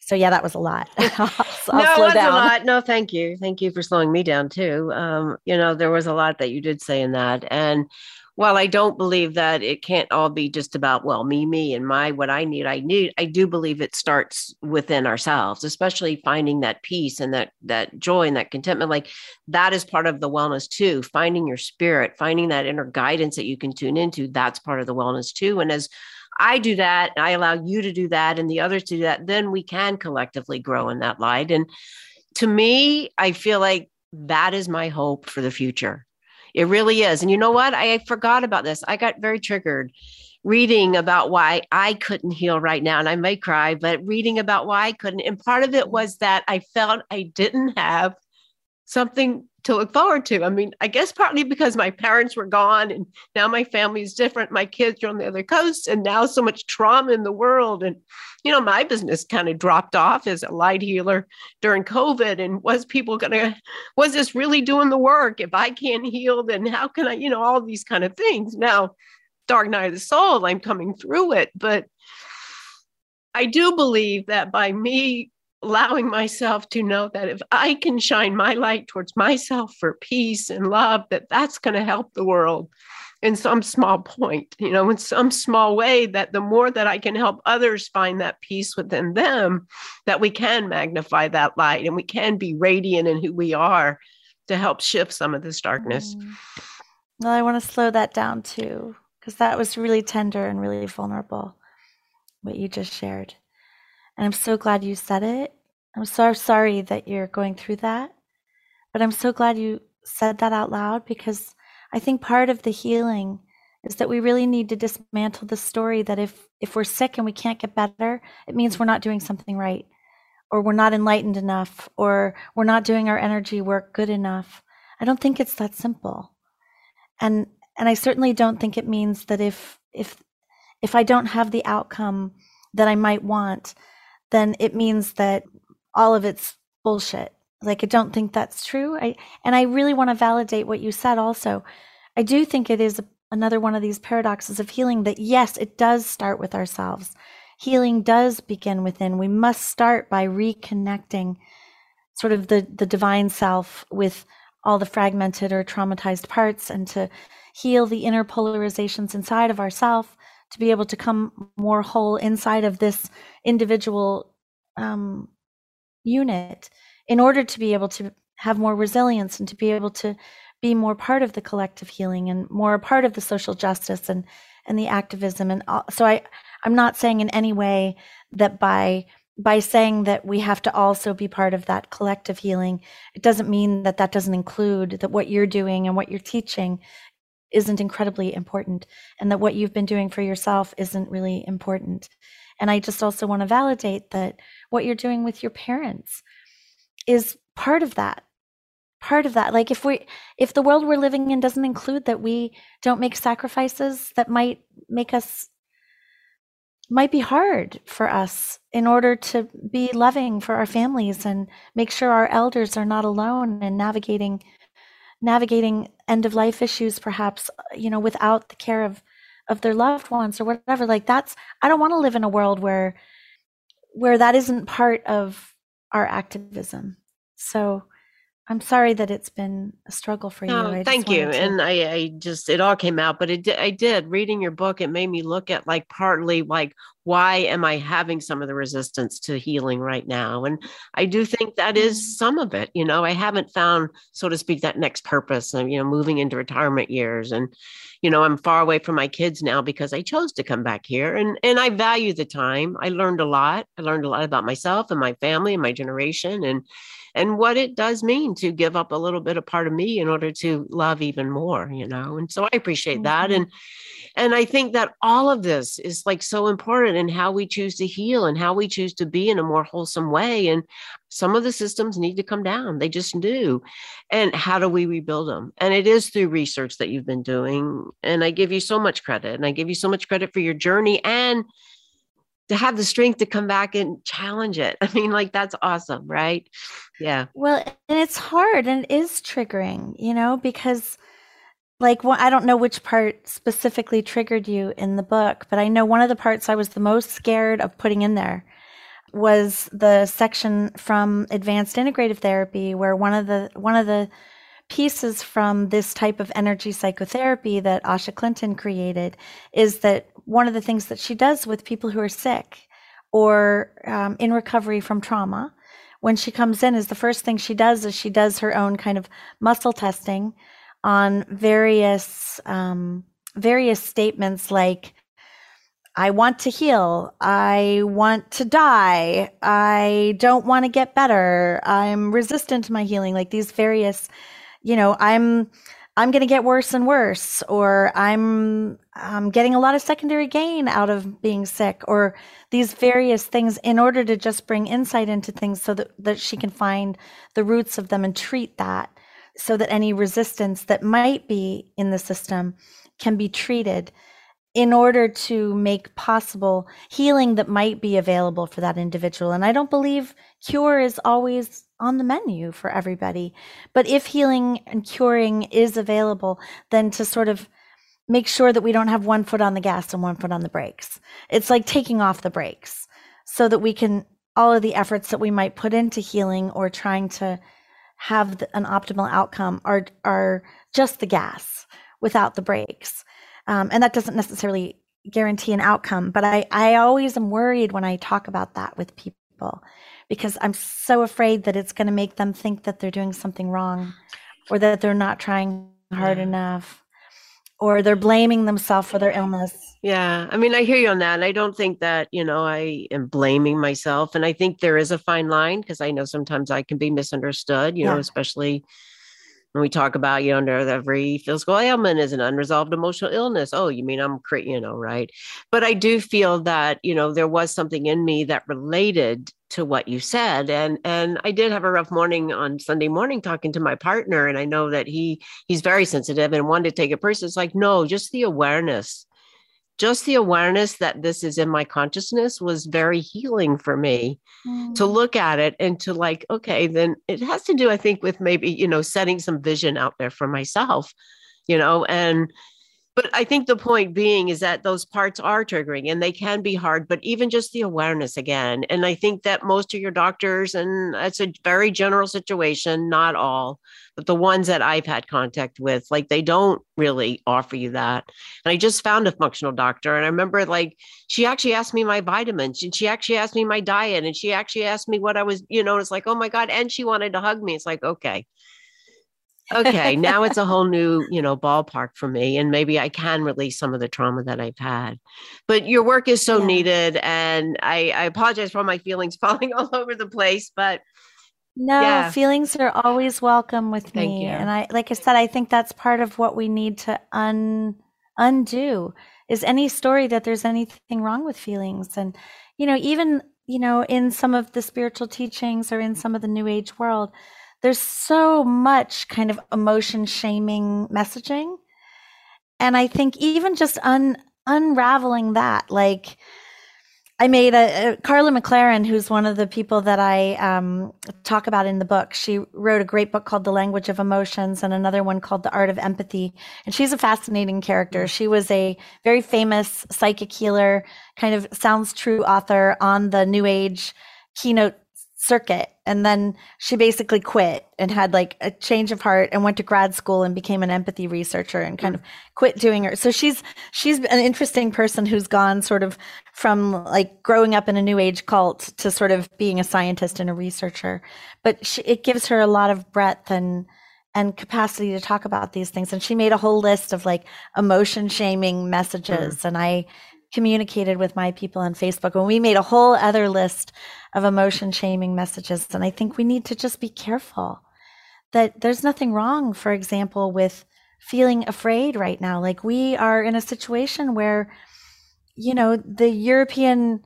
so yeah, that was a lot. I'll, I'll no, that's down. a lot. No, thank you. Thank you for slowing me down too. Um, you know, there was a lot that you did say in that. And while I don't believe that it can't all be just about, well, me, me, and my, what I need, I need, I do believe it starts within ourselves, especially finding that peace and that, that joy and that contentment. Like that is part of the wellness too. Finding your spirit, finding that inner guidance that you can tune into, that's part of the wellness too. And as I do that, I allow you to do that, and the others to do that, then we can collectively grow in that light. And to me, I feel like that is my hope for the future it really is. And you know what? I forgot about this. I got very triggered reading about why I couldn't heal right now. And I may cry, but reading about why I couldn't. And part of it was that I felt I didn't have something to look forward to. I mean, I guess partly because my parents were gone and now my family is different. My kids are on the other coast and now so much trauma in the world. And, you know, my business kind of dropped off as a light healer during COVID. And was people going to, was this really doing the work? If I can't heal, then how can I, you know, all these kind of things. Now, dark night of the soul, I'm coming through it. But I do believe that by me allowing myself to know that if I can shine my light towards myself for peace and love, that that's going to help the world in some small point, you know, in some small way, that the more that I can help others find that peace within them, that we can magnify that light and we can be radiant in who we are to help shift some of this darkness. Mm. Well, I want to slow that down too, because that was really tender and really vulnerable, what you just shared. And I'm so glad you said it. I'm so sorry that you're going through that. But I'm so glad you said that out loud because I think part of the healing is that we really need to dismantle the story that if if we're sick and we can't get better, it means we're not doing something right or we're not enlightened enough or we're not doing our energy work good enough. I don't think it's that simple. And and I certainly don't think it means that if if if I don't have the outcome that I might want, then it means that all of it's bullshit. Like I don't think that's true. I and I really want to validate what you said also. I do think it is another one of these paradoxes of healing that yes, it does start with ourselves. Healing does begin within. We must start by reconnecting sort of the the divine self with all the fragmented or traumatized parts and to heal the inner polarizations inside of ourself to be able to come more whole inside of this individual um, unit in order to be able to have more resilience and to be able to be more part of the collective healing and more a part of the social justice and and the activism. And all, so i i'm not saying in any way that by by saying that we have to also be part of that collective healing it doesn't mean that that doesn't include that what you're doing and what you're teaching isn't incredibly important and that what you've been doing for yourself isn't really important. And i just also want to validate that what you're doing with your parents is part of that part of that. Like if we if the world we're living in doesn't include that we don't make sacrifices that might make us might be hard for us in order to be loving for our families and make sure our elders are not alone and navigating navigating end of life issues perhaps you know without the care of of their loved ones or whatever like that's i don't want to live in a world where where that isn't part of our activism. So I'm sorry that it's been a struggle for you. Oh, thank you. To... And I, I just, it all came out, but it, I did reading your book. It made me look at like partly like, why am I having some of the resistance to healing right now? And I do think that is mm-hmm. some of it. You know, I haven't found, so to speak, that next purpose. I'm, you know, moving into retirement years, and you know, I'm far away from my kids now because I chose to come back here, and and I value the time. I learned a lot. I learned a lot about myself and my family and my generation, and and what it does mean to give up a little bit of part of me in order to love even more you know and so i appreciate mm-hmm. that and and i think that all of this is like so important in how we choose to heal and how we choose to be in a more wholesome way and some of the systems need to come down they just do and how do we rebuild them and it is through research that you've been doing and i give you so much credit and i give you so much credit for your journey and to have the strength to come back and challenge it. I mean, like that's awesome, right? Yeah. Well, and it's hard and it is triggering, you know, because like well, I don't know which part specifically triggered you in the book, but I know one of the parts I was the most scared of putting in there was the section from advanced integrative therapy where one of the one of the pieces from this type of energy psychotherapy that Asha Clinton created is that one of the things that she does with people who are sick or um, in recovery from trauma when she comes in is the first thing she does is she does her own kind of muscle testing on various um, various statements like I want to heal. I want to die. I don't want to get better. I'm resistant to my healing. Like these various you know, I'm I'm going to get worse and worse, or I'm I'm getting a lot of secondary gain out of being sick, or these various things in order to just bring insight into things so that, that she can find the roots of them and treat that so that any resistance that might be in the system can be treated in order to make possible healing that might be available for that individual. And I don't believe cure is always on the menu for everybody. But if healing and curing is available, then to sort of make sure that we don't have one foot on the gas and one foot on the brakes. It's like taking off the brakes so that we can, all of the efforts that we might put into healing or trying to have an optimal outcome are, are just the gas without the brakes. Um, and that doesn't necessarily guarantee an outcome, but I, I always am worried when I talk about that with people because I'm so afraid that it's going to make them think that they're doing something wrong or that they're not trying hard enough or they're blaming themselves for their illness. Yeah. I mean, I hear you on that. I don't think that, you know, I am blaming myself. And I think there is a fine line because I know sometimes I can be misunderstood, you yeah. know, especially we talk about, you know, every physical ailment is an unresolved emotional illness. Oh, you mean I'm, creating, you know, right. But I do feel that, you know, there was something in me that related to what you said and and I did have a rough morning on Sunday morning talking to my partner and I know that he he's very sensitive and wanted to take it personal it's like no just the awareness just the awareness that this is in my consciousness was very healing for me mm. to look at it and to like okay then it has to do i think with maybe you know setting some vision out there for myself you know and but I think the point being is that those parts are triggering and they can be hard, but even just the awareness again. And I think that most of your doctors, and it's a very general situation, not all, but the ones that I've had contact with, like they don't really offer you that. And I just found a functional doctor. And I remember like she actually asked me my vitamins and she actually asked me my diet and she actually asked me what I was, you know, it's like, oh my God. And she wanted to hug me. It's like, okay okay, now it's a whole new, you know, ballpark for me. And maybe I can release some of the trauma that I've had. But your work is so yeah. needed. And I, I apologize for my feelings falling all over the place, but no, yeah. feelings are always welcome with Thank me. You. And I like I said, I think that's part of what we need to un undo is any story that there's anything wrong with feelings. And, you know, even, you know, in some of the spiritual teachings or in some of the new age world, there's so much kind of emotion shaming messaging. And I think even just un, unraveling that, like I made a, a, Karla McLaren, who's one of the people that I um, talk about in the book. She wrote a great book called The Language of Emotions and another one called The Art of Empathy. And she's a fascinating character. She was a very famous psychic healer, kind of sounds true author on the New Age keynote circuit and then she basically quit and had like a change of heart and went to grad school and became an empathy researcher and kind mm. of quit doing her. So she's she's an interesting person who's gone sort of from like growing up in a new age cult to sort of being a scientist and a researcher. But she, it gives her a lot of breadth and and capacity to talk about these things. And she made a whole list of like emotion shaming messages. Mm. and i communicated with my people on Facebook. And we made a whole other list of emotion shaming messages. And I think we need to just be careful that there's nothing wrong, for example, with feeling afraid right now. Like we are in a situation where, you know, the European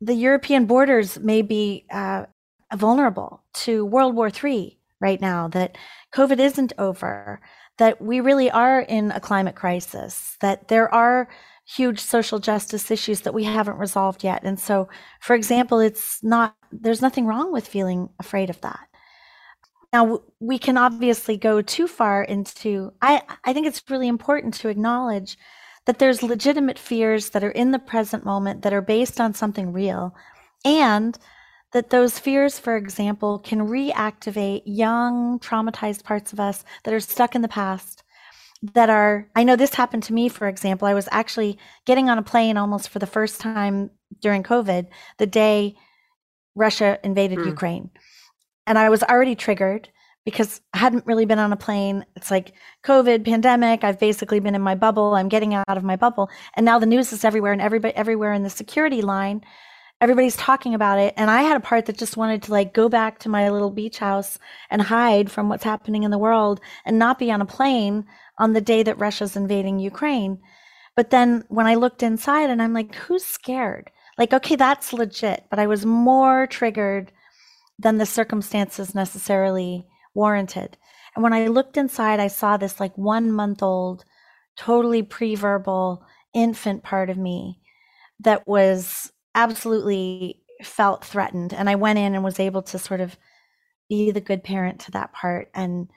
the European borders may be uh, vulnerable to World War III right now. That COVID isn't over. That we really are in a climate crisis. That there are huge social justice issues that we haven't resolved yet. And so, for example, it's not, there's nothing wrong with feeling afraid of that. Now, we can obviously go too far into, I, I think it's really important to acknowledge that there's legitimate fears that are in the present moment that are based on something real. And that those fears, for example, can reactivate young, traumatized parts of us that are stuck in the past that are i know this happened to me for example. I was actually getting on a plane almost for the first time during covid the day russia invaded mm. ukraine. And i was already triggered because i hadn't really been on a plane. It's like covid pandemic i've basically been in my bubble. I'm getting out of my bubble. And now the news is everywhere and everybody everywhere in the security line. Everybody's talking about it. And i had a part that just wanted to like go back to my little beach house and hide from what's happening in the world and not be on a plane on the day that Russia's invading Ukraine. But then when I looked inside and I'm like, who's scared? Like, okay, that's legit. But I was more triggered than the circumstances necessarily warranted. And when I looked inside, I saw this like one month old, totally pre verbal infant part of me that was absolutely felt threatened. And I went in and was able to sort of be the good parent to that part and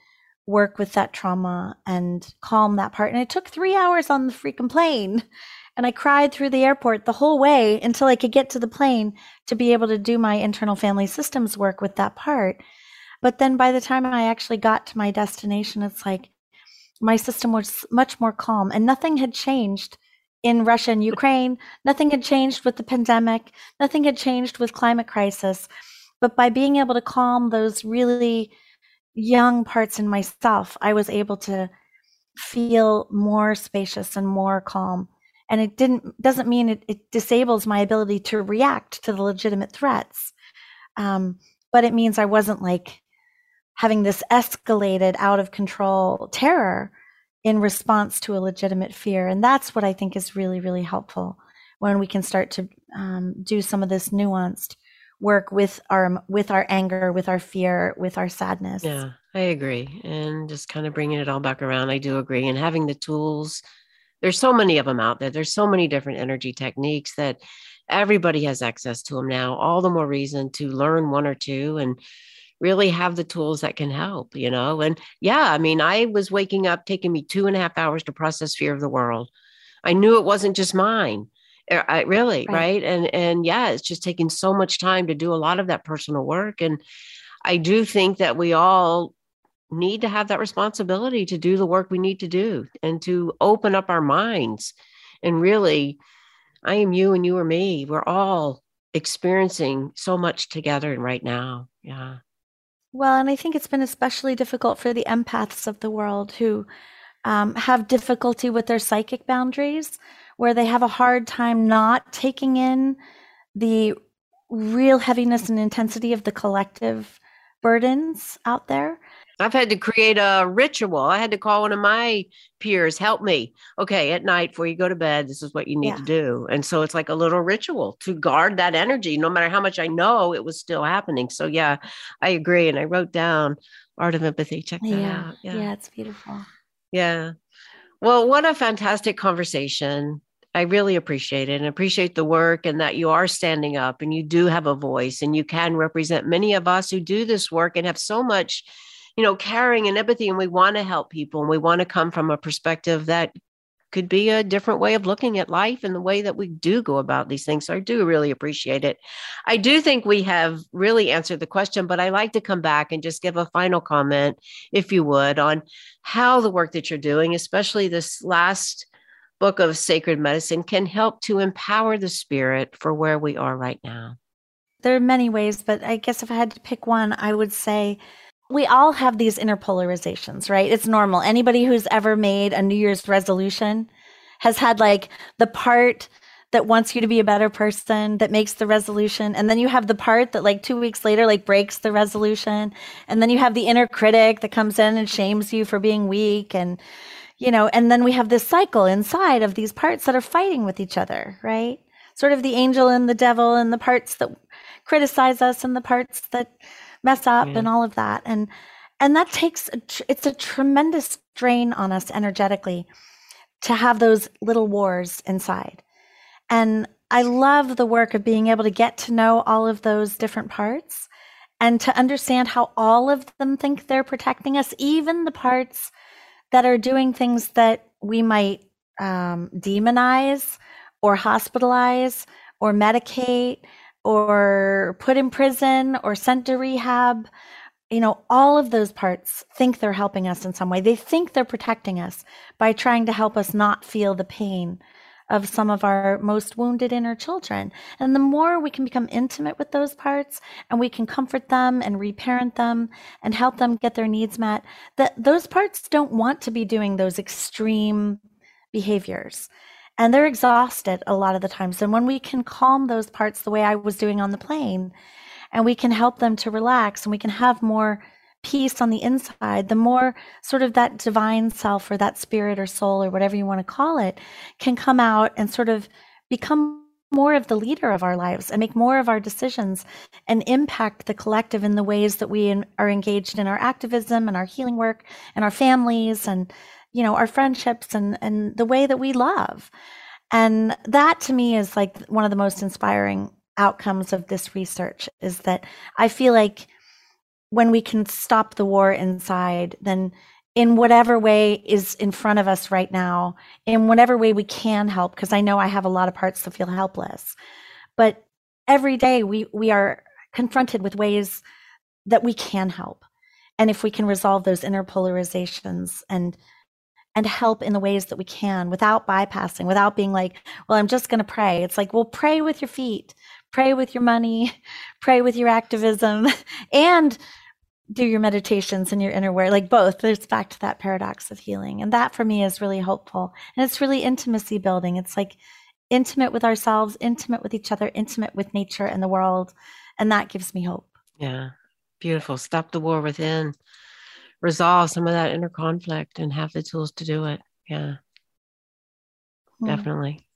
work with that trauma and calm that part. And it took three hours on the freaking plane. And I cried through the airport the whole way until I could get to the plane to be able to do my internal family systems work with that part. But then by the time I actually got to my destination, it's like my system was much more calm and nothing had changed in Russia and Ukraine. Nothing had changed with the pandemic. Nothing had changed with climate crisis. But by being able to calm those really young parts in myself, I was able to feel more spacious and more calm. And it didn't doesn't mean it, it disables my ability to react to the legitimate threats. Um, but it means I wasn't like having this escalated out of control terror in response to a legitimate fear. And that's what I think is really, really helpful when we can start to um, do some of this nuanced work with our with our anger, with our fear, with our sadness. Yeah, I agree. And just kind of bringing it all back around, I do agree. And having the tools, there's so many of them out there. There's so many different energy techniques that everybody has access to them now. All the more reason to learn one or two and really have the tools that can help, you know? And yeah, I mean, I was waking up taking me two and a half hours to process fear of the world. I knew it wasn't just mine. Uh, I really, right. right? And and yeah, it's just taking so much time to do a lot of that personal work. And I do think that we all need to have that responsibility to do the work we need to do and to open up our minds and really I am you and you are me. We're all experiencing so much together right now. Yeah. Well, and I think it's been especially difficult for the empaths of the world who um, have difficulty with their psychic boundaries, where they have a hard time not taking in the real heaviness and intensity of the collective burdens out there. I've had to create a ritual. I had to call one of my peers, help me. Okay, at night before you go to bed, this is what you need yeah. to do. And so it's like a little ritual to guard that energy. No matter how much I know, it was still happening. So yeah, I agree. And I wrote down Art of Empathy. Check that yeah. out. Yeah. yeah, it's beautiful. Yeah. Well, what a fantastic conversation. I really appreciate it and appreciate the work and that you are standing up and you do have a voice and you can represent many of us who do this work and have so much you know, caring and empathy, and we want to help people, and we want to come from a perspective that could be a different way of looking at life and the way that we do go about these things. So I do really appreciate it. I do think we have really answered the question, but I like to come back and just give a final comment, if you would, on how the work that you're doing, especially this last book of sacred medicine, can help to empower the spirit for where we are right now. There are many ways, but I guess if I had to pick one, I would say we all have these inner polarizations, right? It's normal. Anybody who's ever made a New Year's resolution has had like the part that wants you to be a better person that makes the resolution and then you have the part that like 2 weeks later like breaks the resolution and then you have the inner critic that comes in and shames you for being weak and you know and then we have this cycle inside of these parts that are fighting with each other right? Sort of the angel and the devil and the parts that criticize us and the parts that mess up yeah. and all of that. And and that takes a tr- it's a tremendous drain on us energetically to have those little wars inside. And i love the work of being able to get to know all of those different parts and to understand how all of them think they're protecting us even the parts that are doing things that we might um, demonize or hospitalize or medicate or put in prison or sent to rehab. You know all of those parts think they're helping us in some way. They think they're protecting us by trying to help us not feel the pain of some of our most wounded inner children and the more we can become intimate with those parts and we can comfort them and reparent them and help them get their needs met that those parts don't want to be doing those extreme behaviors and they're exhausted a lot of the times. And when we can calm those parts the way I was doing on the plane, and we can help them to relax and we can have more peace on the inside, the more sort of that divine self or that spirit or soul or whatever you want to call it can come out and sort of become more of the leader of our lives and make more of our decisions and impact the collective in the ways that we are engaged in our activism and our healing work and our families and you know, our friendships and and the way that we love. And that to me is like one of the most inspiring outcomes of this research is that I feel like when we can stop the war inside, then in whatever way is in front of us right now, in whatever way we can help, because I know I have a lot of parts that feel helpless. But every day we we are confronted with ways that we can help. And if we can resolve those inner polarizations and and help in the ways that we can without bypassing, without being like, well, I'm just going to pray. It's like, well, pray with your feet, pray with your money, pray with your activism, and do your meditations and your inner work, like both. It's back to that paradox of healing. And that for me is really hopeful. And it's really intimacy building. It's like intimate with ourselves, intimate with each other, intimate with nature and the world. And that gives me hope. Yeah. Beautiful. Stop the war within, resolve some of that inner conflict and have the tools to do it. Yeah. Mm. Definitely.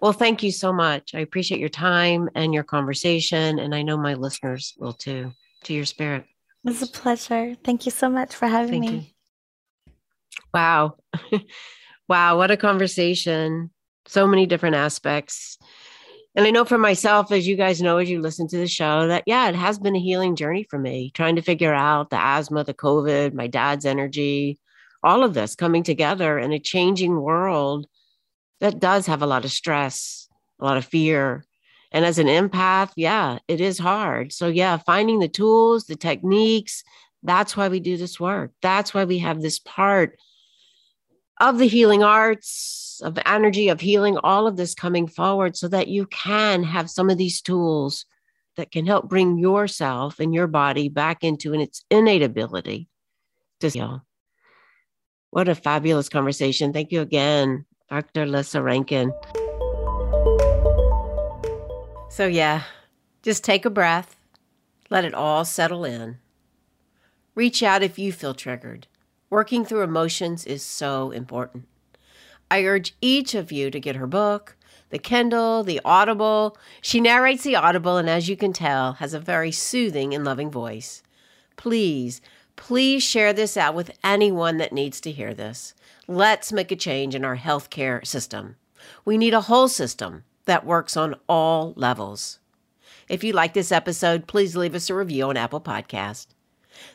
Well, thank you so much. I appreciate your time and your conversation. And I know my listeners will too, to your spirit. It was a pleasure. Thank you so much for having thank me. You. Wow. wow. What a conversation. So many different aspects. And I know for myself, as you guys know, as you listen to the show, that yeah, it has been a healing journey for me, trying to figure out the asthma, the COVID, my dad's energy, all of this coming together in a changing world that does have a lot of stress, a lot of fear. And as an empath, yeah, it is hard. So, yeah, finding the tools, the techniques, that's why we do this work. That's why we have this part of the healing arts, of energy, of healing, all of this coming forward so that you can have some of these tools that can help bring yourself and your body back into its innate ability to heal. What a fabulous conversation. Thank you again. Dr. Lissa Rankin. So, yeah, just take a breath, let it all settle in. Reach out if you feel triggered. Working through emotions is so important. I urge each of you to get her book, the Kindle, the Audible. She narrates the Audible, and as you can tell, has a very soothing and loving voice. Please, please share this out with anyone that needs to hear this. Let's make a change in our healthcare system. We need a whole system that works on all levels. If you like this episode, please leave us a review on Apple Podcast.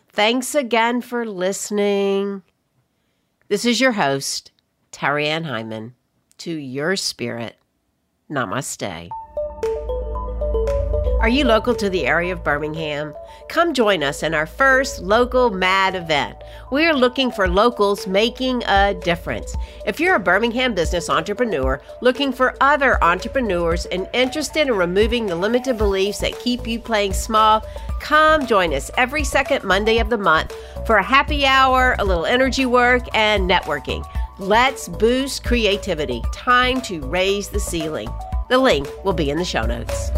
Thanks again for listening. This is your host, Terry Ann Hyman. To your spirit, namaste. Are you local to the area of Birmingham? Come join us in our first local MAD event. We are looking for locals making a difference. If you're a Birmingham business entrepreneur looking for other entrepreneurs and interested in removing the limited beliefs that keep you playing small, come join us every second Monday of the month for a happy hour, a little energy work, and networking. Let's boost creativity. Time to raise the ceiling. The link will be in the show notes.